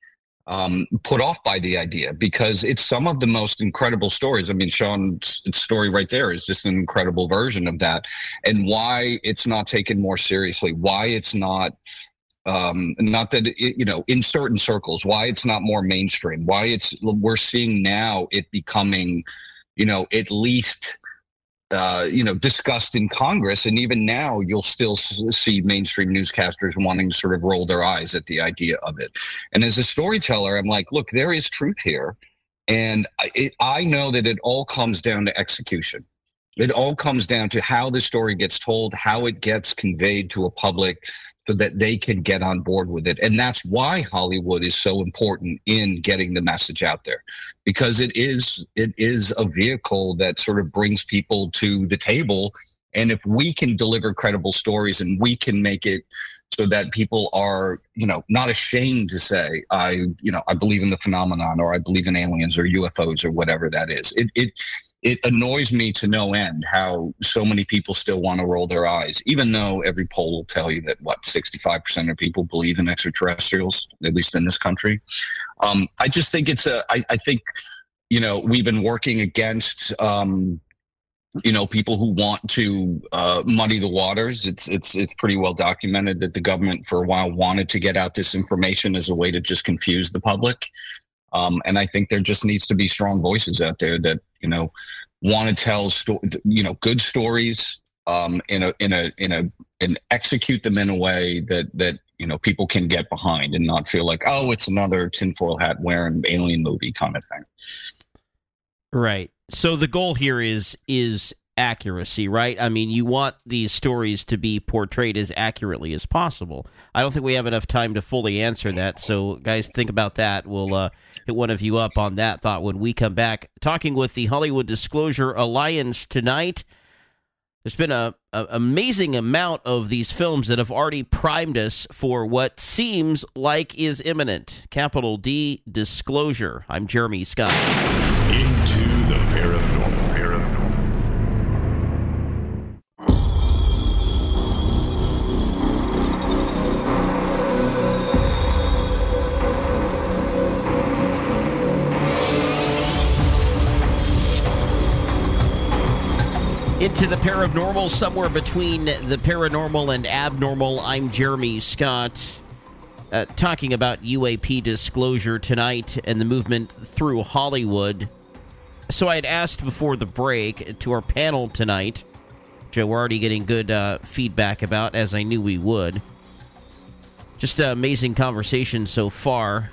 um, put off by the idea because it's some of the most incredible stories. I mean, Sean's story right there is just an incredible version of that, and why it's not taken more seriously, why it's not. Um, not that it, you know, in certain circles, why it's not more mainstream, why it's we're seeing now it becoming, you know, at least uh, you know, discussed in Congress, and even now, you'll still see mainstream newscasters wanting to sort of roll their eyes at the idea of it. And as a storyteller, I'm like, look, there is truth here, and it, I know that it all comes down to execution. It all comes down to how the story gets told, how it gets conveyed to a public, so that they can get on board with it. And that's why Hollywood is so important in getting the message out there because it is it is a vehicle that sort of brings people to the table and if we can deliver credible stories and we can make it so that people are you know not ashamed to say i you know i believe in the phenomenon or i believe in aliens or ufos or whatever that is it it it annoys me to no end how so many people still want to roll their eyes, even though every poll will tell you that what 65% of people believe in extraterrestrials, at least in this country. Um, I just think it's a, I, I think, you know, we've been working against, um, you know, people who want to uh, muddy the waters. It's it's it's pretty well documented that the government for a while wanted to get out this information as a way to just confuse the public. Um, and I think there just needs to be strong voices out there that you know want to tell sto- you know good stories um, in a in a in a and execute them in a way that that you know people can get behind and not feel like oh it's another tinfoil hat wearing alien movie kind of thing. Right. So the goal here is is accuracy, right? I mean, you want these stories to be portrayed as accurately as possible. I don't think we have enough time to fully answer that. So, guys, think about that. We'll uh, hit one of you up on that thought when we come back. Talking with the Hollywood Disclosure Alliance tonight. There's been a, a amazing amount of these films that have already primed us for what seems like is imminent. Capital D disclosure. I'm Jeremy Scott. Into Into the paranormal, somewhere between the paranormal and abnormal. I'm Jeremy Scott, uh, talking about UAP disclosure tonight and the movement through Hollywood. So I had asked before the break to our panel tonight, Joe, we're already getting good uh, feedback about, as I knew we would. Just an amazing conversation so far.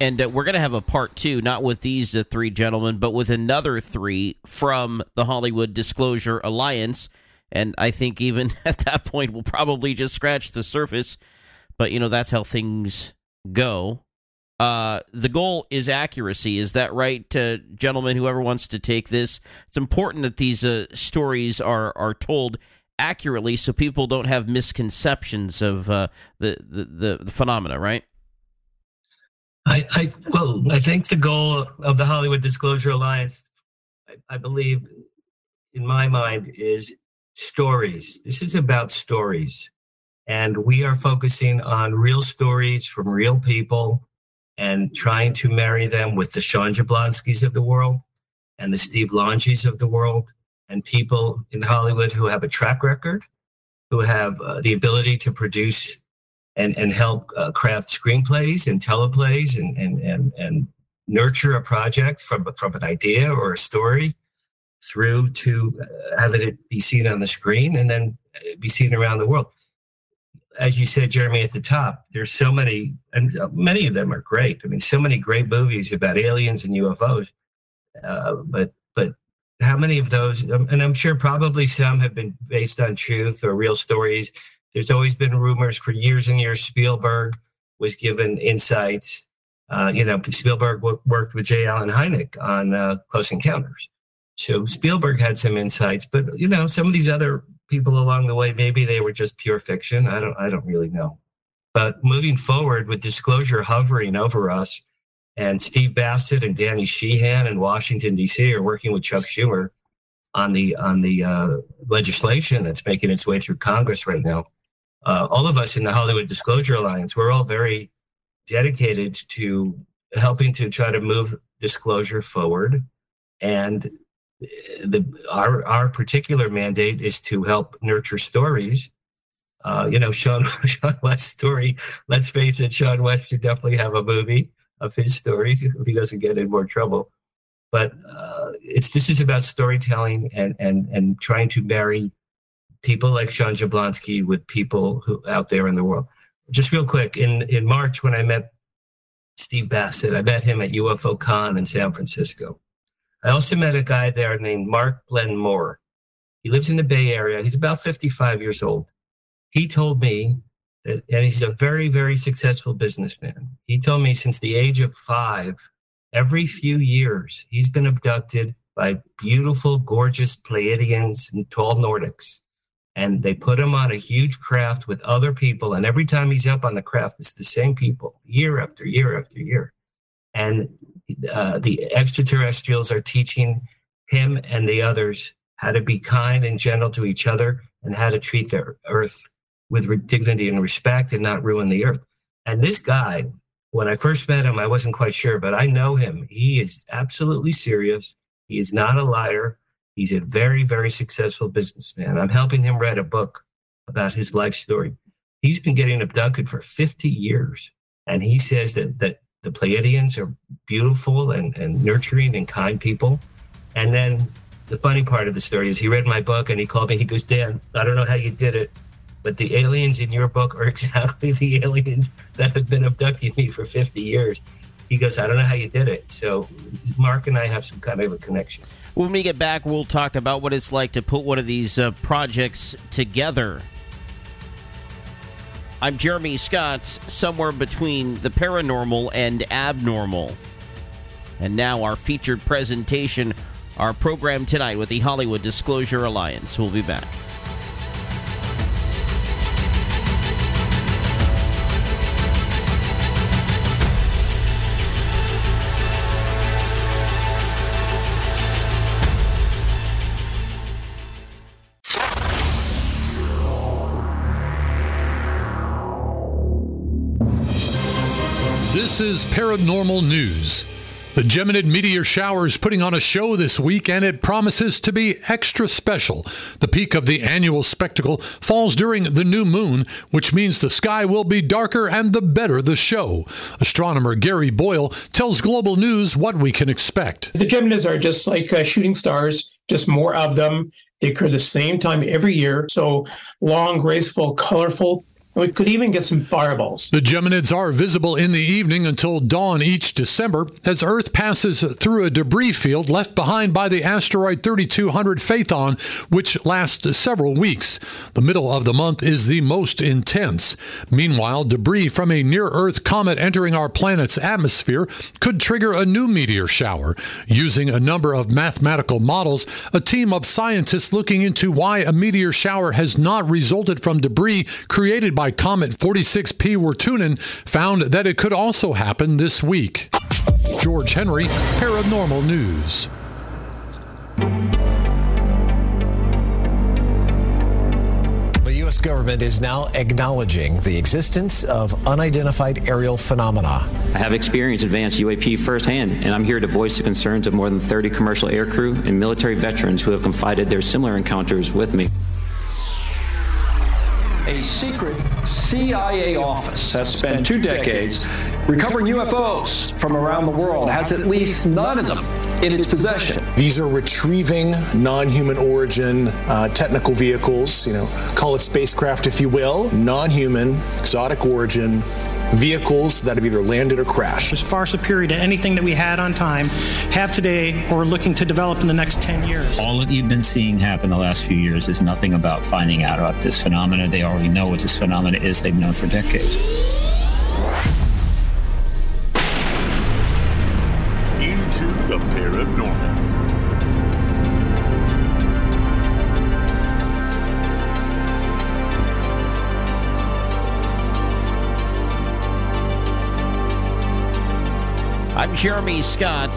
And uh, we're going to have a part two, not with these uh, three gentlemen, but with another three from the Hollywood Disclosure Alliance. And I think even at that point, we'll probably just scratch the surface. But, you know, that's how things go. Uh, the goal is accuracy. Is that right, uh, gentlemen? Whoever wants to take this, it's important that these uh, stories are are told accurately, so people don't have misconceptions of uh, the, the the the phenomena. Right? I, I well, I think the goal of the Hollywood Disclosure Alliance, I, I believe, in my mind, is stories. This is about stories, and we are focusing on real stories from real people, and trying to marry them with the Sean Jablonskis of the world, and the Steve Langis of the world, and people in Hollywood who have a track record, who have uh, the ability to produce and and help uh, craft screenplays and teleplays and and and and nurture a project from from an idea or a story through to uh, having it be seen on the screen and then uh, be seen around the world. As you said, Jeremy, at the top, there's so many, and many of them are great. I mean, so many great movies about aliens and UFOs. Uh, but but how many of those? Um, and I'm sure probably some have been based on truth or real stories there's always been rumors for years and years. Spielberg was given insights. Uh, you know, Spielberg w- worked with J. Allen Hynek on uh, Close Encounters. So Spielberg had some insights, but you know, some of these other people along the way, maybe they were just pure fiction. I don't, I don't really know. But moving forward with disclosure hovering over us, and Steve Bassett and Danny Sheehan in Washington D.C. are working with Chuck Schumer on the on the uh, legislation that's making its way through Congress right now uh, all of us in the Hollywood Disclosure Alliance, we're all very dedicated to helping to try to move disclosure forward. And the our our particular mandate is to help nurture stories. Uh, you know, Sean Shawn West's story. Let's face it, Shawn West should definitely have a movie of his stories if he doesn't get in more trouble. But uh, it's this is about storytelling and and and trying to marry people like Sean Jablonski with people who out there in the world. Just real quick, in in March when I met Steve Bassett, I met him at UFO Con in San Francisco. I also met a guy there named Mark Glenn Moore. He lives in the Bay Area. He's about 55 years old. He told me that, and he's a very, very successful businessman. He told me since the age of five, every few years, he's been abducted by beautiful, gorgeous Pleiadians and tall Nordics and they put him on a huge craft with other people. And every time he's up on the craft, it's the same people year after year after year. And uh, the extraterrestrials are teaching him and the others how to be kind and gentle to each other and how to treat the earth with dignity and respect and not ruin the earth. And this guy, when I first met him, I wasn't quite sure, but I know him. He is absolutely serious. He is not a liar. He's a very, very successful businessman. I'm helping him write a book about his life story. He's been getting abducted for 50 years. And he says that, that the Pleiadians are beautiful and, and nurturing and kind people. And then the funny part of the story is he read my book and he called me. He goes, Dan, I don't know how you did it, but the aliens in your book are exactly the aliens that have been abducting me for 50 years. He goes, I don't know how you did it. So Mark and I have some kind of a connection. When we get back, we'll talk about what it's like to put one of these uh, projects together. I'm Jeremy Scott, somewhere between the paranormal and abnormal. And now, our featured presentation, our program tonight with the Hollywood Disclosure Alliance. We'll be back. This is Paranormal News. The Geminid meteor shower is putting on a show this week, and it promises to be extra special. The peak of the annual spectacle falls during the new moon, which means the sky will be darker and the better the show. Astronomer Gary Boyle tells Global News what we can expect. The Geminids are just like uh, shooting stars, just more of them. They occur the same time every year. So long, graceful, colorful, we could even get some fireballs. The Geminids are visible in the evening until dawn each December as Earth passes through a debris field left behind by the asteroid 3200 Phaethon, which lasts several weeks. The middle of the month is the most intense. Meanwhile, debris from a near Earth comet entering our planet's atmosphere could trigger a new meteor shower. Using a number of mathematical models, a team of scientists looking into why a meteor shower has not resulted from debris created by Comet 46P Wirtanen found that it could also happen this week. George Henry, Paranormal News. The U.S. government is now acknowledging the existence of unidentified aerial phenomena. I have experienced advanced UAP firsthand, and I'm here to voice the concerns of more than 30 commercial aircrew and military veterans who have confided their similar encounters with me. A secret CIA office has spent two decades recovering UFOs from around the world, has at least none of them in its possession. These are retrieving non-human origin uh, technical vehicles, you know, call it spacecraft if you will, non-human, exotic origin vehicles that have either landed or crashed. It's far superior to anything that we had on time, have today, or looking to develop in the next 10 years. All that you've been seeing happen the last few years is nothing about finding out about this phenomena. They already know what this phenomena is. They've known for decades. I'm Jeremy Scott.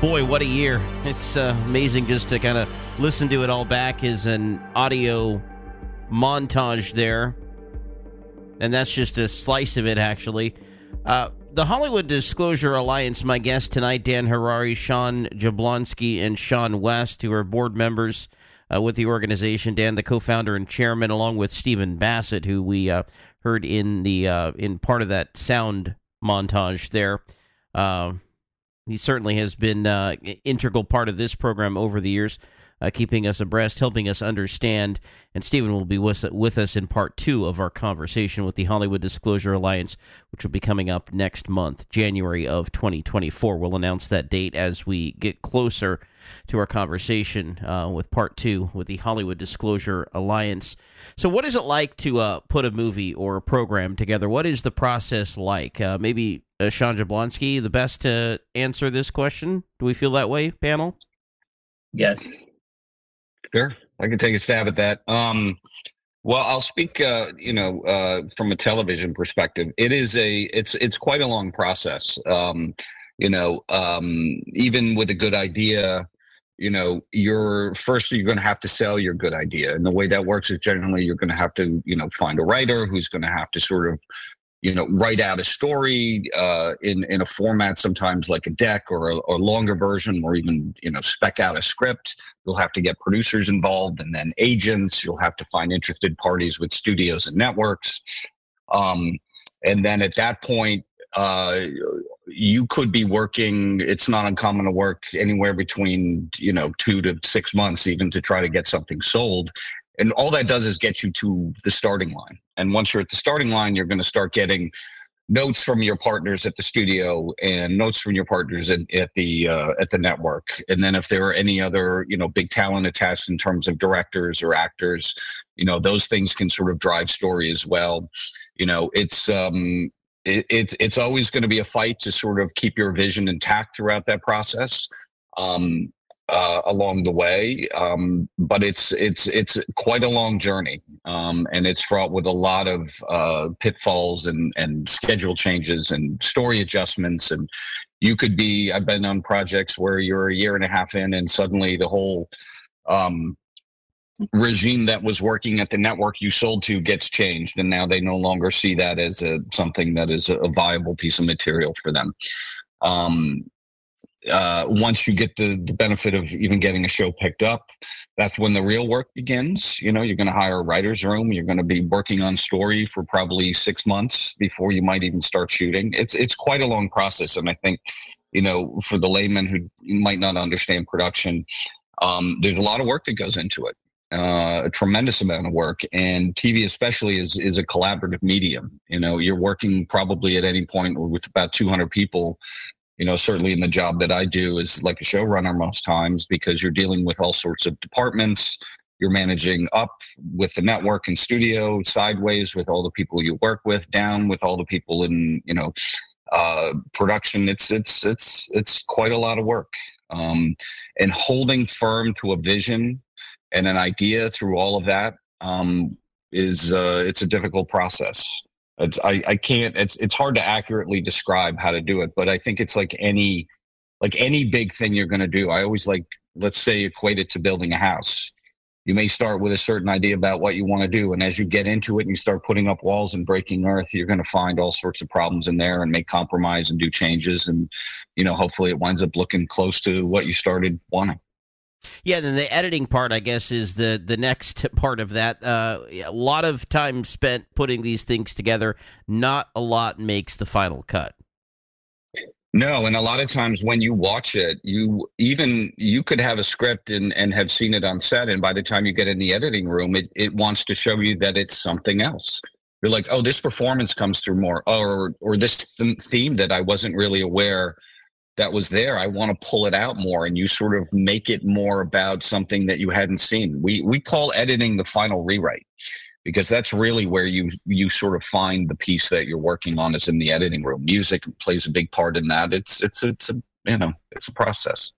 Boy, what a year. It's uh, amazing just to kind of listen to it all back as an audio montage there. And that's just a slice of it, actually. Uh, the Hollywood Disclosure Alliance, my guest tonight, Dan Harary, Sean Jablonski, and Shawn West, who are board members uh, with the organization. Dan, the co-founder and chairman, along with Stephen Bassett, who we uh, heard in the uh, in part of that sound montage there. Uh, he certainly has been uh, integral part of this program over the years, uh, keeping us abreast, helping us understand. And Stephen will be with, with us in part two of our conversation with the Hollywood Disclosure Alliance, which will be coming up next month, January of 2024. We'll announce that date as we get closer to our conversation uh, with part two with the Hollywood Disclosure Alliance. So, what is it like to uh, put a movie or a program together? What is the process like? Uh, maybe uh, Sean Jablonski, the best to answer this question. Do we feel that way, panel? Yes. Sure, I can take a stab at that. Um, well, I'll speak. Uh, you know, uh, from a television perspective, it is a it's it's quite a long process. Um, you know, um, even with a good idea, you know you're first you're going to have to sell your good idea and the way that works is generally you're going to have to you know find a writer who's going to have to sort of you know write out a story uh, in in a format sometimes like a deck or a or longer version or even you know spec out a script. You'll have to get producers involved and then agents. You'll have to find interested parties with studios and networks. Um, and then at that point uh, you could be working. It's not uncommon to work anywhere between you know two to six months, even to try to get something sold. And all that does is get you to the starting line. And once you're at the starting line, you're going to start getting notes from your partners at the studio and notes from your partners at, at the uh, at the network and then if there are any other you know big talent attached in terms of directors or actors you know those things can sort of drive story as well you know it's um it, it it's always going to be a fight to sort of keep your vision intact throughout that process um uh, along the way. Um, but it's it's it's quite a long journey, um, and it's fraught with a lot of uh, pitfalls and and schedule changes and story adjustments. And you could be I've been on projects where you're a year and a half in, and suddenly the whole um, regime that was working at the network you sold to gets changed and now they no longer see that as a something that is a viable piece of material for them um, uh, once you get the, the benefit of even getting a show picked up, that's when the real work begins. You know, you're going to hire a writer's room. You're going to be working on story for probably six months before you might even start shooting. It's it's quite a long process, and I think, you know, for the layman who might not understand production, um, there's a lot of work that goes into it. Uh, a tremendous amount of work, and TV especially is is a collaborative medium. You know, you're working probably at any point with about 200 people. You know certainly in the job that i do is like a showrunner most times because you're dealing with all sorts of departments. You're managing up with the network and studio sideways with all the people you work with down with all the people in you know uh, production. It's it's it's it's quite a lot of work. Um, and holding firm to a vision and an idea through all of that um, is uh, it's a difficult process it's, I, I can't. It's it's hard to accurately describe how to do it, but I think it's like any like any big thing you're going to do. I always like let's say equate it to building a house. You may start with a certain idea about what you want to do, and as you get into it and you start putting up walls and breaking earth, you're going to find all sorts of problems in there and make compromise and do changes, and you know hopefully it winds up looking close to what you started wanting. Yeah, then the editing part, I guess, is the the next part of that. Uh, a lot of time spent putting these things together. Not a lot makes the final cut. No, and a lot of times when you watch it, you even you could have a script and and have seen it on set, and by the time you get in the editing room, it it wants to show you that it's something else. You're like, oh, this performance comes through more, or or this theme that I wasn't really aware that was there i want to pull it out more and you sort of make it more about something that you hadn't seen. We we call editing the final rewrite because that's really where you you sort of find the piece that you're working on is in the editing room. Music plays a big part in that. It's it's it's a you know it's a process.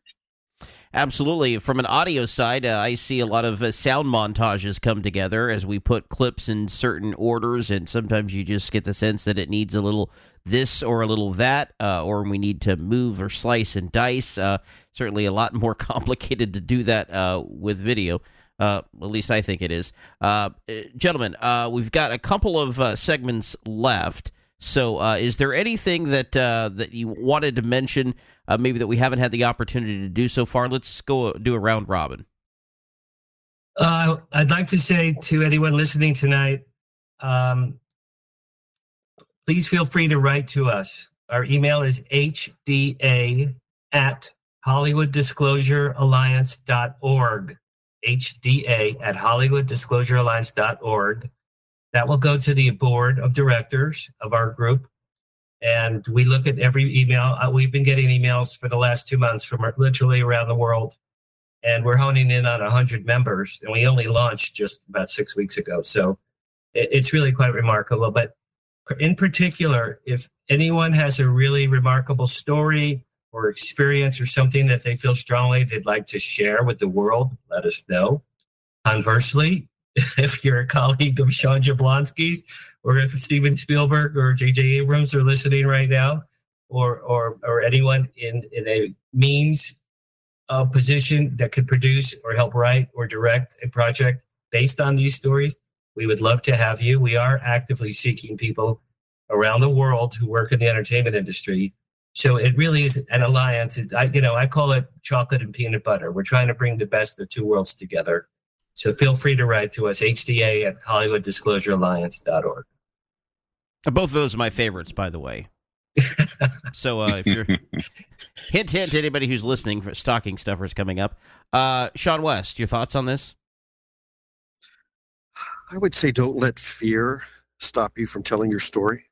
Absolutely. From an audio side, uh, I see a lot of uh, sound montages come together as we put clips in certain orders, and sometimes you just get the sense that it needs a little this or a little that, uh, or we need to move or slice and dice. Uh, certainly a lot more complicated to do that uh, with video. Uh, at least I think it is. Uh, gentlemen, uh, we've got a couple of segments left. So, is there anything that that you wanted to mention, maybe that we haven't had the opportunity to do so far? Let's go do a round robin. I'd like to say to anyone listening tonight, um, please feel free to write to us. Our email is hda at hollywooddisclosurealliance.org. HDA at hollywooddisclosurealliance.org. That will go to the board of directors of our group. And we look at every email. Uh, we've been getting emails for the last two months from literally around the world. And we're honing in on 100 members. And we only launched just about six weeks ago. So it's really quite remarkable. But in particular, if anyone has a really remarkable story or experience or something that they feel strongly they'd like to share with the world, let us know. Conversely, if you're a colleague of Sean Jablonski's, or if Steven Spielberg or J.J. Abrams are listening right now, or or or anyone in in a means of position that could produce or help write or direct a project based on these stories, we would love to have you. We are actively seeking people around the world who work in the entertainment industry. So it really is an alliance. It, I, you know, I call it chocolate and peanut butter. We're trying to bring the best of the two worlds together. So feel free to write to us, HDA at HollywoodDisclosureAlliance.org. Both of those are my favorites, by the way. so uh, if you're hint hint to anybody who's listening for stocking stuffers coming up, uh, Shawn West, your thoughts on this? I would say don't let fear stop you from telling your story.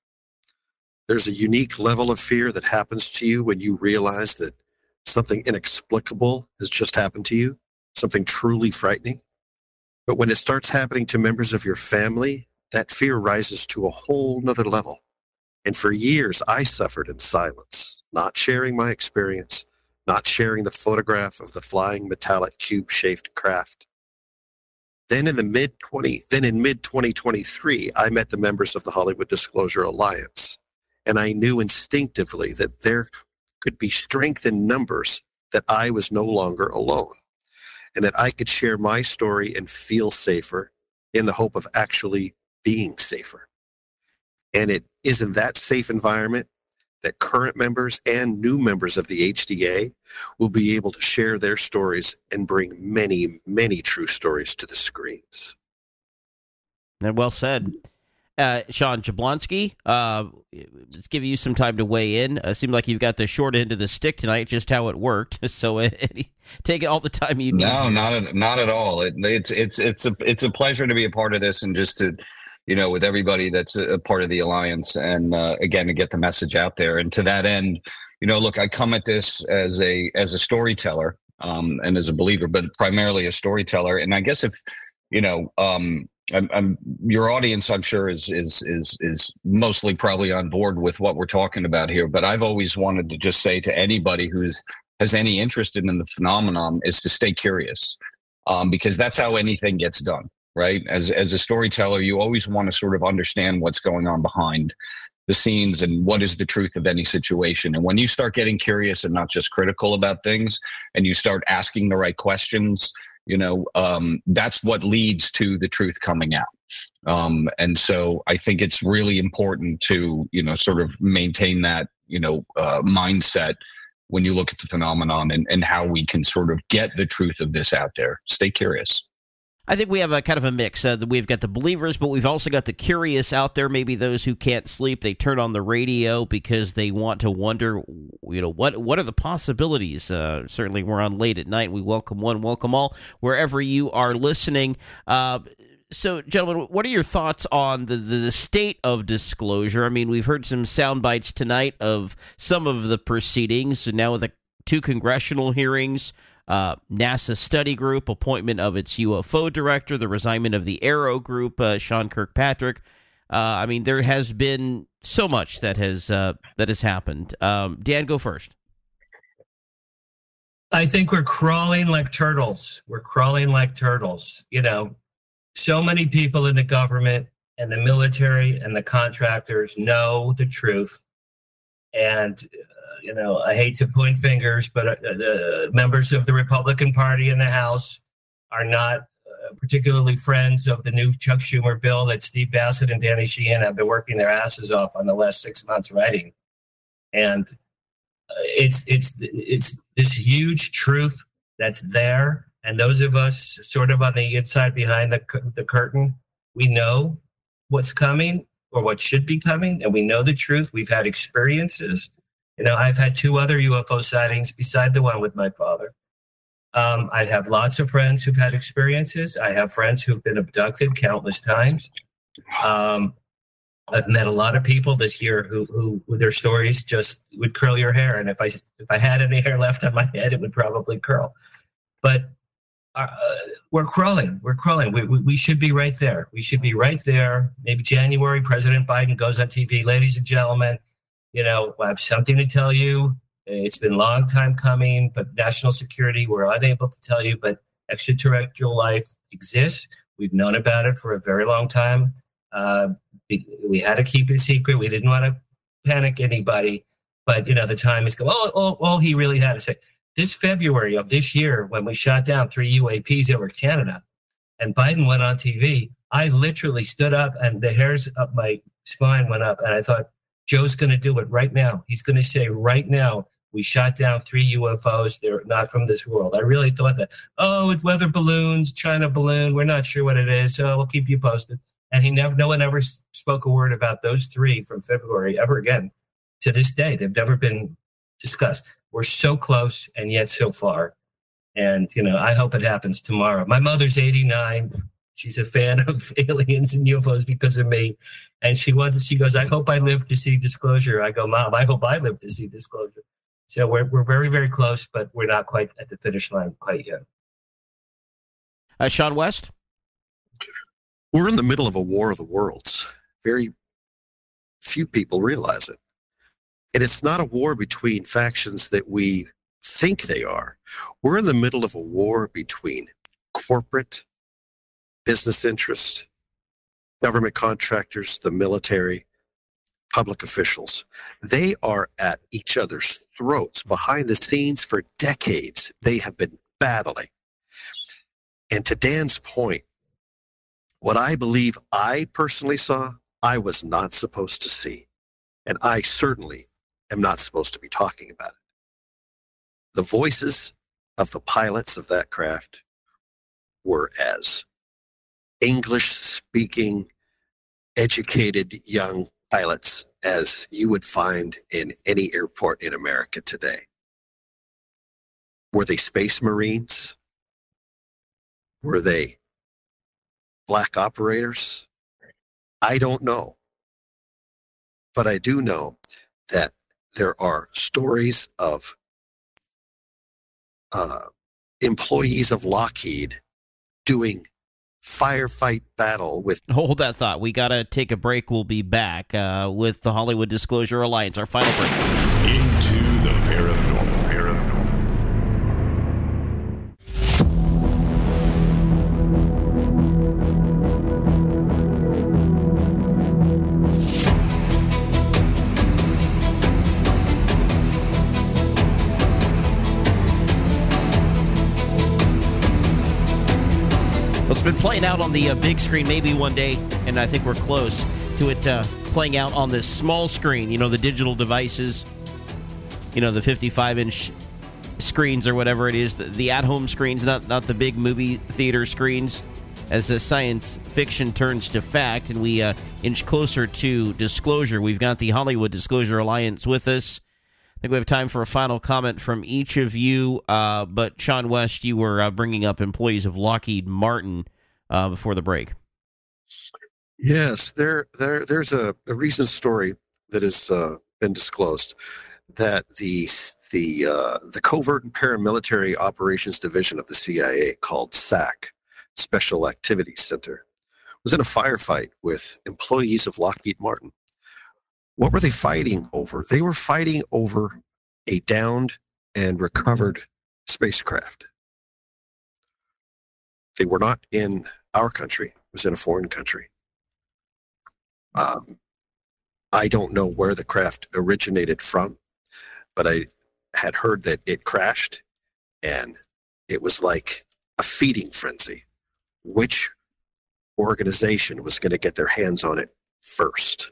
There's a unique level of fear that happens to you when you realize that something inexplicable has just happened to you, something truly frightening. But when it starts happening to members of your family, that fear rises to a whole nother level. And for years, I suffered in silence, not sharing my experience, not sharing the photograph of the flying metallic cube shaped craft. Then in the mid 20, then in mid 2023, I met the members of the Hollywood Disclosure Alliance, and I knew instinctively that there could be strength in numbers that I was no longer alone, and that I could share my story and feel safer in the hope of actually being safer. And it is in that safe environment that current members and new members of the HDA will be able to share their stories and bring many, many true stories to the screens. And well said. Uh, Sean Jablonski, uh, let's give you some time to weigh in. Uh, seemed like you've got the short end of the stick tonight, just how it worked. So uh, take it all the time you need. No, not at, not at all. It, it's it's it's a it's a pleasure to be a part of this and just to you know, with everybody that's a, part of the alliance, and uh, again to get the message out there. And to that end, you know, look, I come at this as a as a storyteller um, and as a believer, but primarily a storyteller. And I guess if you know, um, I'm, I'm, your audience, I'm sure, is is is is mostly probably on board with what we're talking about here. But I've always wanted to just say to anybody who's has any interest in the phenomenon is to stay curious, um, because that's how anything gets done right? As as a storyteller, you always want to sort of understand what's going on behind the scenes and what is the truth of any situation. And when you start getting curious and not just critical about things, and you start asking the right questions, you know, um, that's what leads to the truth coming out. Um, and so I think it's really important to, you know, sort of maintain that, you know, uh, mindset when you look at the phenomenon and, and how we can sort of get the truth of this out there. Stay curious. I think we have a kind of a mix. Uh, we've got the believers, but we've also got the curious out there. Maybe those who can't sleep, they turn on the radio because they want to wonder, you know, what what are the possibilities? Uh, certainly, we're on late at night. We welcome one, welcome all, wherever you are listening. Uh, so, gentlemen, what are your thoughts on the, the, the state of disclosure? I mean, we've heard some sound bites tonight of some of the proceedings. Now with the two congressional hearings uh, NASA study group, appointment of its UFO director, the resignment of the AARO group, uh, Sean Kirkpatrick. Uh, I mean, there has been so much that has uh, that has happened. Um, Dan, go first. I think we're crawling like turtles. We're crawling like turtles. You know, so many people in the government and the military and the contractors know the truth, and you know, I hate to point fingers, but uh, the members of the Republican Party in the House are not uh, particularly friends of the new Chuck Schumer bill that Steve Bassett and Danny Sheehan have been working their asses off on the last six months writing, and uh, it's it's it's this huge truth that's there, and those of us sort of on the inside behind the the curtain, we know what's coming or what should be coming, and we know the truth. We've had experiences you know, I've had two other UFO sightings beside the one with my father. Um, I have lots of friends who've had experiences. I have friends who've been abducted countless times. Um, I've met a lot of people this year who, who, with their stories, just would curl your hair. And if I if I had any hair left on my head, it would probably curl. But uh, we're crawling. We're crawling. We, we, we should be right there. We should be right there. Maybe January, President Biden goes on TV, ladies and gentlemen you know, I have something to tell you. It's been a long time coming, but national security, we're unable to tell you, but extraterrestrial life exists. We've known about it for a very long time. Uh, we had to keep it secret. We didn't want to panic anybody, but you know, the time is going. All, all, all he really had to say this February of this year, when we shot down three UAPs over Canada, and Biden went on TV, I literally stood up and the hairs up my spine went up, and I thought, Joe's going to do it right now. He's going to say right now, we shot down three UFOs. They're not from this world. I really thought that, oh, it's weather balloons, China balloon. We're not sure what it is. So we'll keep you posted. And he never, no one ever spoke a word about those three from February ever again to this day. They've never been discussed. We're so close and yet so far. And, you know, I hope it happens tomorrow. My mother's 89. She's a fan of aliens and UFOs because of me. And she wants, she goes, I hope I live to see disclosure. I go, Mom, I hope I live to see disclosure. So we're, we're very, very close, but we're not quite at the finish line quite yet. Uh, Shawn West? We're in the middle of a war of the worlds. Very few people realize it. And it's not a war between factions that we think they are. We're in the middle of a war between corporate business interests, government contractors, the military, public officials. They are at each other's throats behind the scenes for decades. They have been battling. And to Dan's point, what I believe I personally saw, I was not supposed to see. And I certainly am not supposed to be talking about it. The voices of the pilots of that craft were as English speaking, educated young pilots as you would find in any airport in America today. Were they space marines? Were they black operators? I don't know. But I do know that there are stories of uh, employees of Lockheed doing firefight battle with. Hold that thought. We got to take a break. We'll be back uh, with the Hollywood Disclosure Alliance, our final break. Playing out on the uh, big screen maybe one day, and I think we're close to it uh, playing out on this small screen. You know, the digital devices, you know, the 55 inch screens or whatever it is, the, the at home screens, not, not the big movie theater screens. As the science fiction turns to fact and we uh, inch closer to disclosure, we've got the Hollywood Disclosure Alliance with us. I think we have time for a final comment from each of you. Uh, but Shawn West, you were uh, bringing up employees of Lockheed Martin uh, before the break. Yes, there, there, there's a, a recent story that has uh, been disclosed that the the uh, the covert and paramilitary operations division of the CIA, called SAC, Special Activities Center, was in a firefight with employees of Lockheed Martin. What were they fighting over? They were fighting over a downed and recovered spacecraft. They were not in our country, it was in a foreign country. Um, I don't know where the craft originated from, but I had heard that it crashed and it was like a feeding frenzy. Which organization was going to get their hands on it first?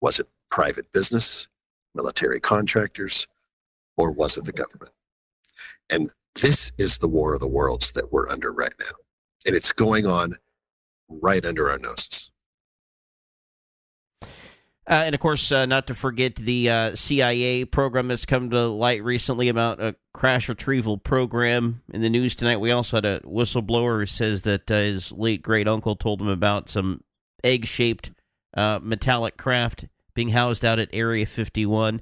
Was it private business, military contractors, or was it the government? And this is the war of the worlds that we're under right now. And it's going on right under our noses. Uh, and of course, uh, not to forget the uh, CIA program that's come to light recently about a crash retrieval program. In the news tonight, we also had a whistleblower who says that uh, his late great uncle told him about some egg shaped uh, metallic craft being housed out at Area 51.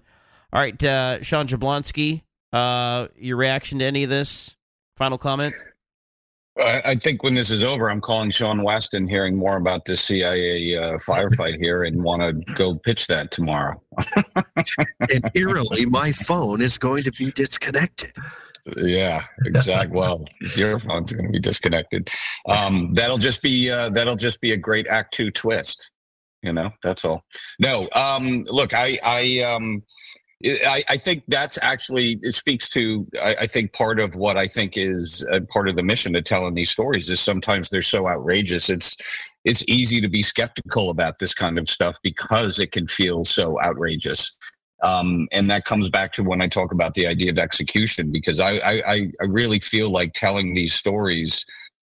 All right, uh, Sean Jablonski, your reaction to any of this? Final comment? I, I think when this is over, I'm calling Shawn West and hearing more about this CIA uh, firefight here and want to go pitch that tomorrow. and eerily, my phone is going to be disconnected. Yeah, exactly. well, your phone's going to be disconnected. Um, that'll just be uh, that'll just be a great Act Two twist. You know, that's all. No, um, look, I, I, um, I, I, think that's actually it speaks to I, I, think part of what I think is part of the mission to telling these stories is sometimes they're so outrageous. It's it's easy to be skeptical about this kind of stuff because it can feel so outrageous. Um, and that comes back to when I talk about the idea of execution because I I, I really feel like telling these stories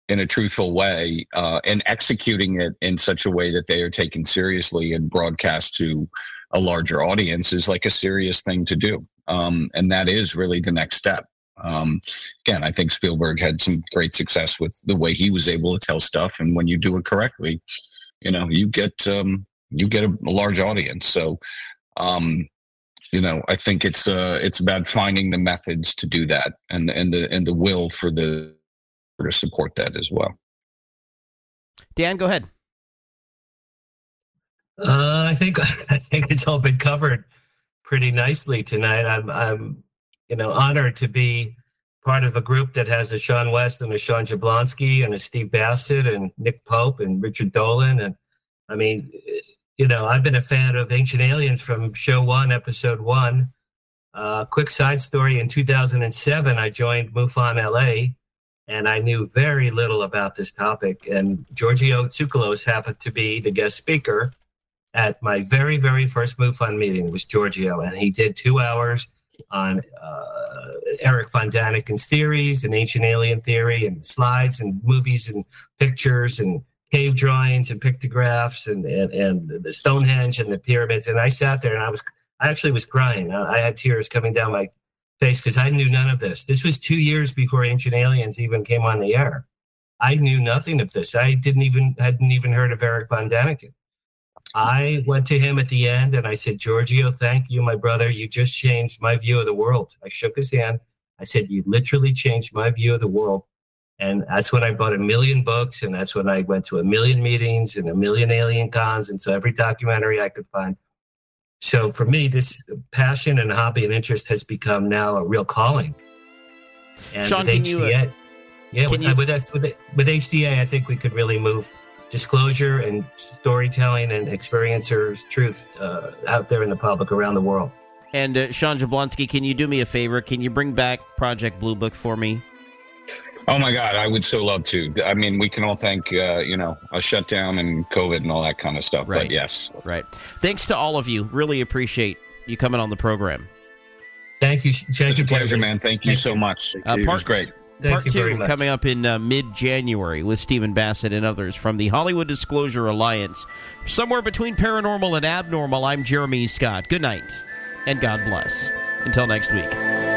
in a truthful way uh, and executing it in such a way that they are taken seriously and broadcast to a larger audience is like a serious thing to do. Um, and that is really the next step. Um, again, I think Spielberg had some great success with the way he was able to tell stuff. And when you do it correctly, you know, you get, um, you get a, a large audience. So, um, you know, I think it's, uh, it's about finding the methods to do that and, and the, and the will for the, to support that as well. Dan, go ahead. Uh, I think I think it's all been covered pretty nicely tonight. I'm I'm you know honored to be part of a group that has a Shawn West and a Sean Jablonski and a Steve Bassett and Nick Pope and Richard Dolan and I mean you know I've been a fan of Ancient Aliens from show one, episode one. Uh, quick side story: in 2007, I joined MUFON LA, and I knew very little about this topic. And Giorgio Tsoukalos happened to be the guest speaker at my very, very first MUFON meeting was Giorgio, and he did two hours on uh, Eric von Daniken's theories and ancient alien theory and slides and movies and pictures and cave drawings and pictographs and, and, and the Stonehenge and the pyramids. And I sat there and I was, I actually was crying. I had tears coming down my face because I knew none of this. This was two years before Ancient Aliens even came on the air. I knew nothing of this. I didn't even, hadn't even heard of Eric von Daniken. I went to him at the end and I said, Giorgio, thank you, my brother. You just changed my view of the world. I shook his hand. I said, You literally changed my view of the world. And that's when I bought a million books. And that's when I went to a million meetings and a million alien cons. And so every documentary I could find. So for me, this passion and hobby and interest has become now a real calling. And Sean, with can you, uh, HDA, yeah, with, you- with us with with HDA, I think we could really move disclosure and storytelling and experiencers truth uh, out there in the public around the world. And uh, Sean Jablonski, can you do me a favor? Can you bring back Project Blue Book for me? Oh my God, I would so love to. I mean, we can all thank, uh, you know, a shutdown and COVID and all that kind of stuff. Right. But yes, Right. Thanks to all of you. Really appreciate you coming on the program. Thank you. Thank it's you, a pleasure, Kevin. man. Thank you so much. Uh, it part- was great. Thank Part two coming up in uh, mid January with Stephen Bassett and others from the Hollywood Disclosure Alliance. Somewhere between paranormal and abnormal, I'm Jeremy Scott. Good night and God bless. Until next week.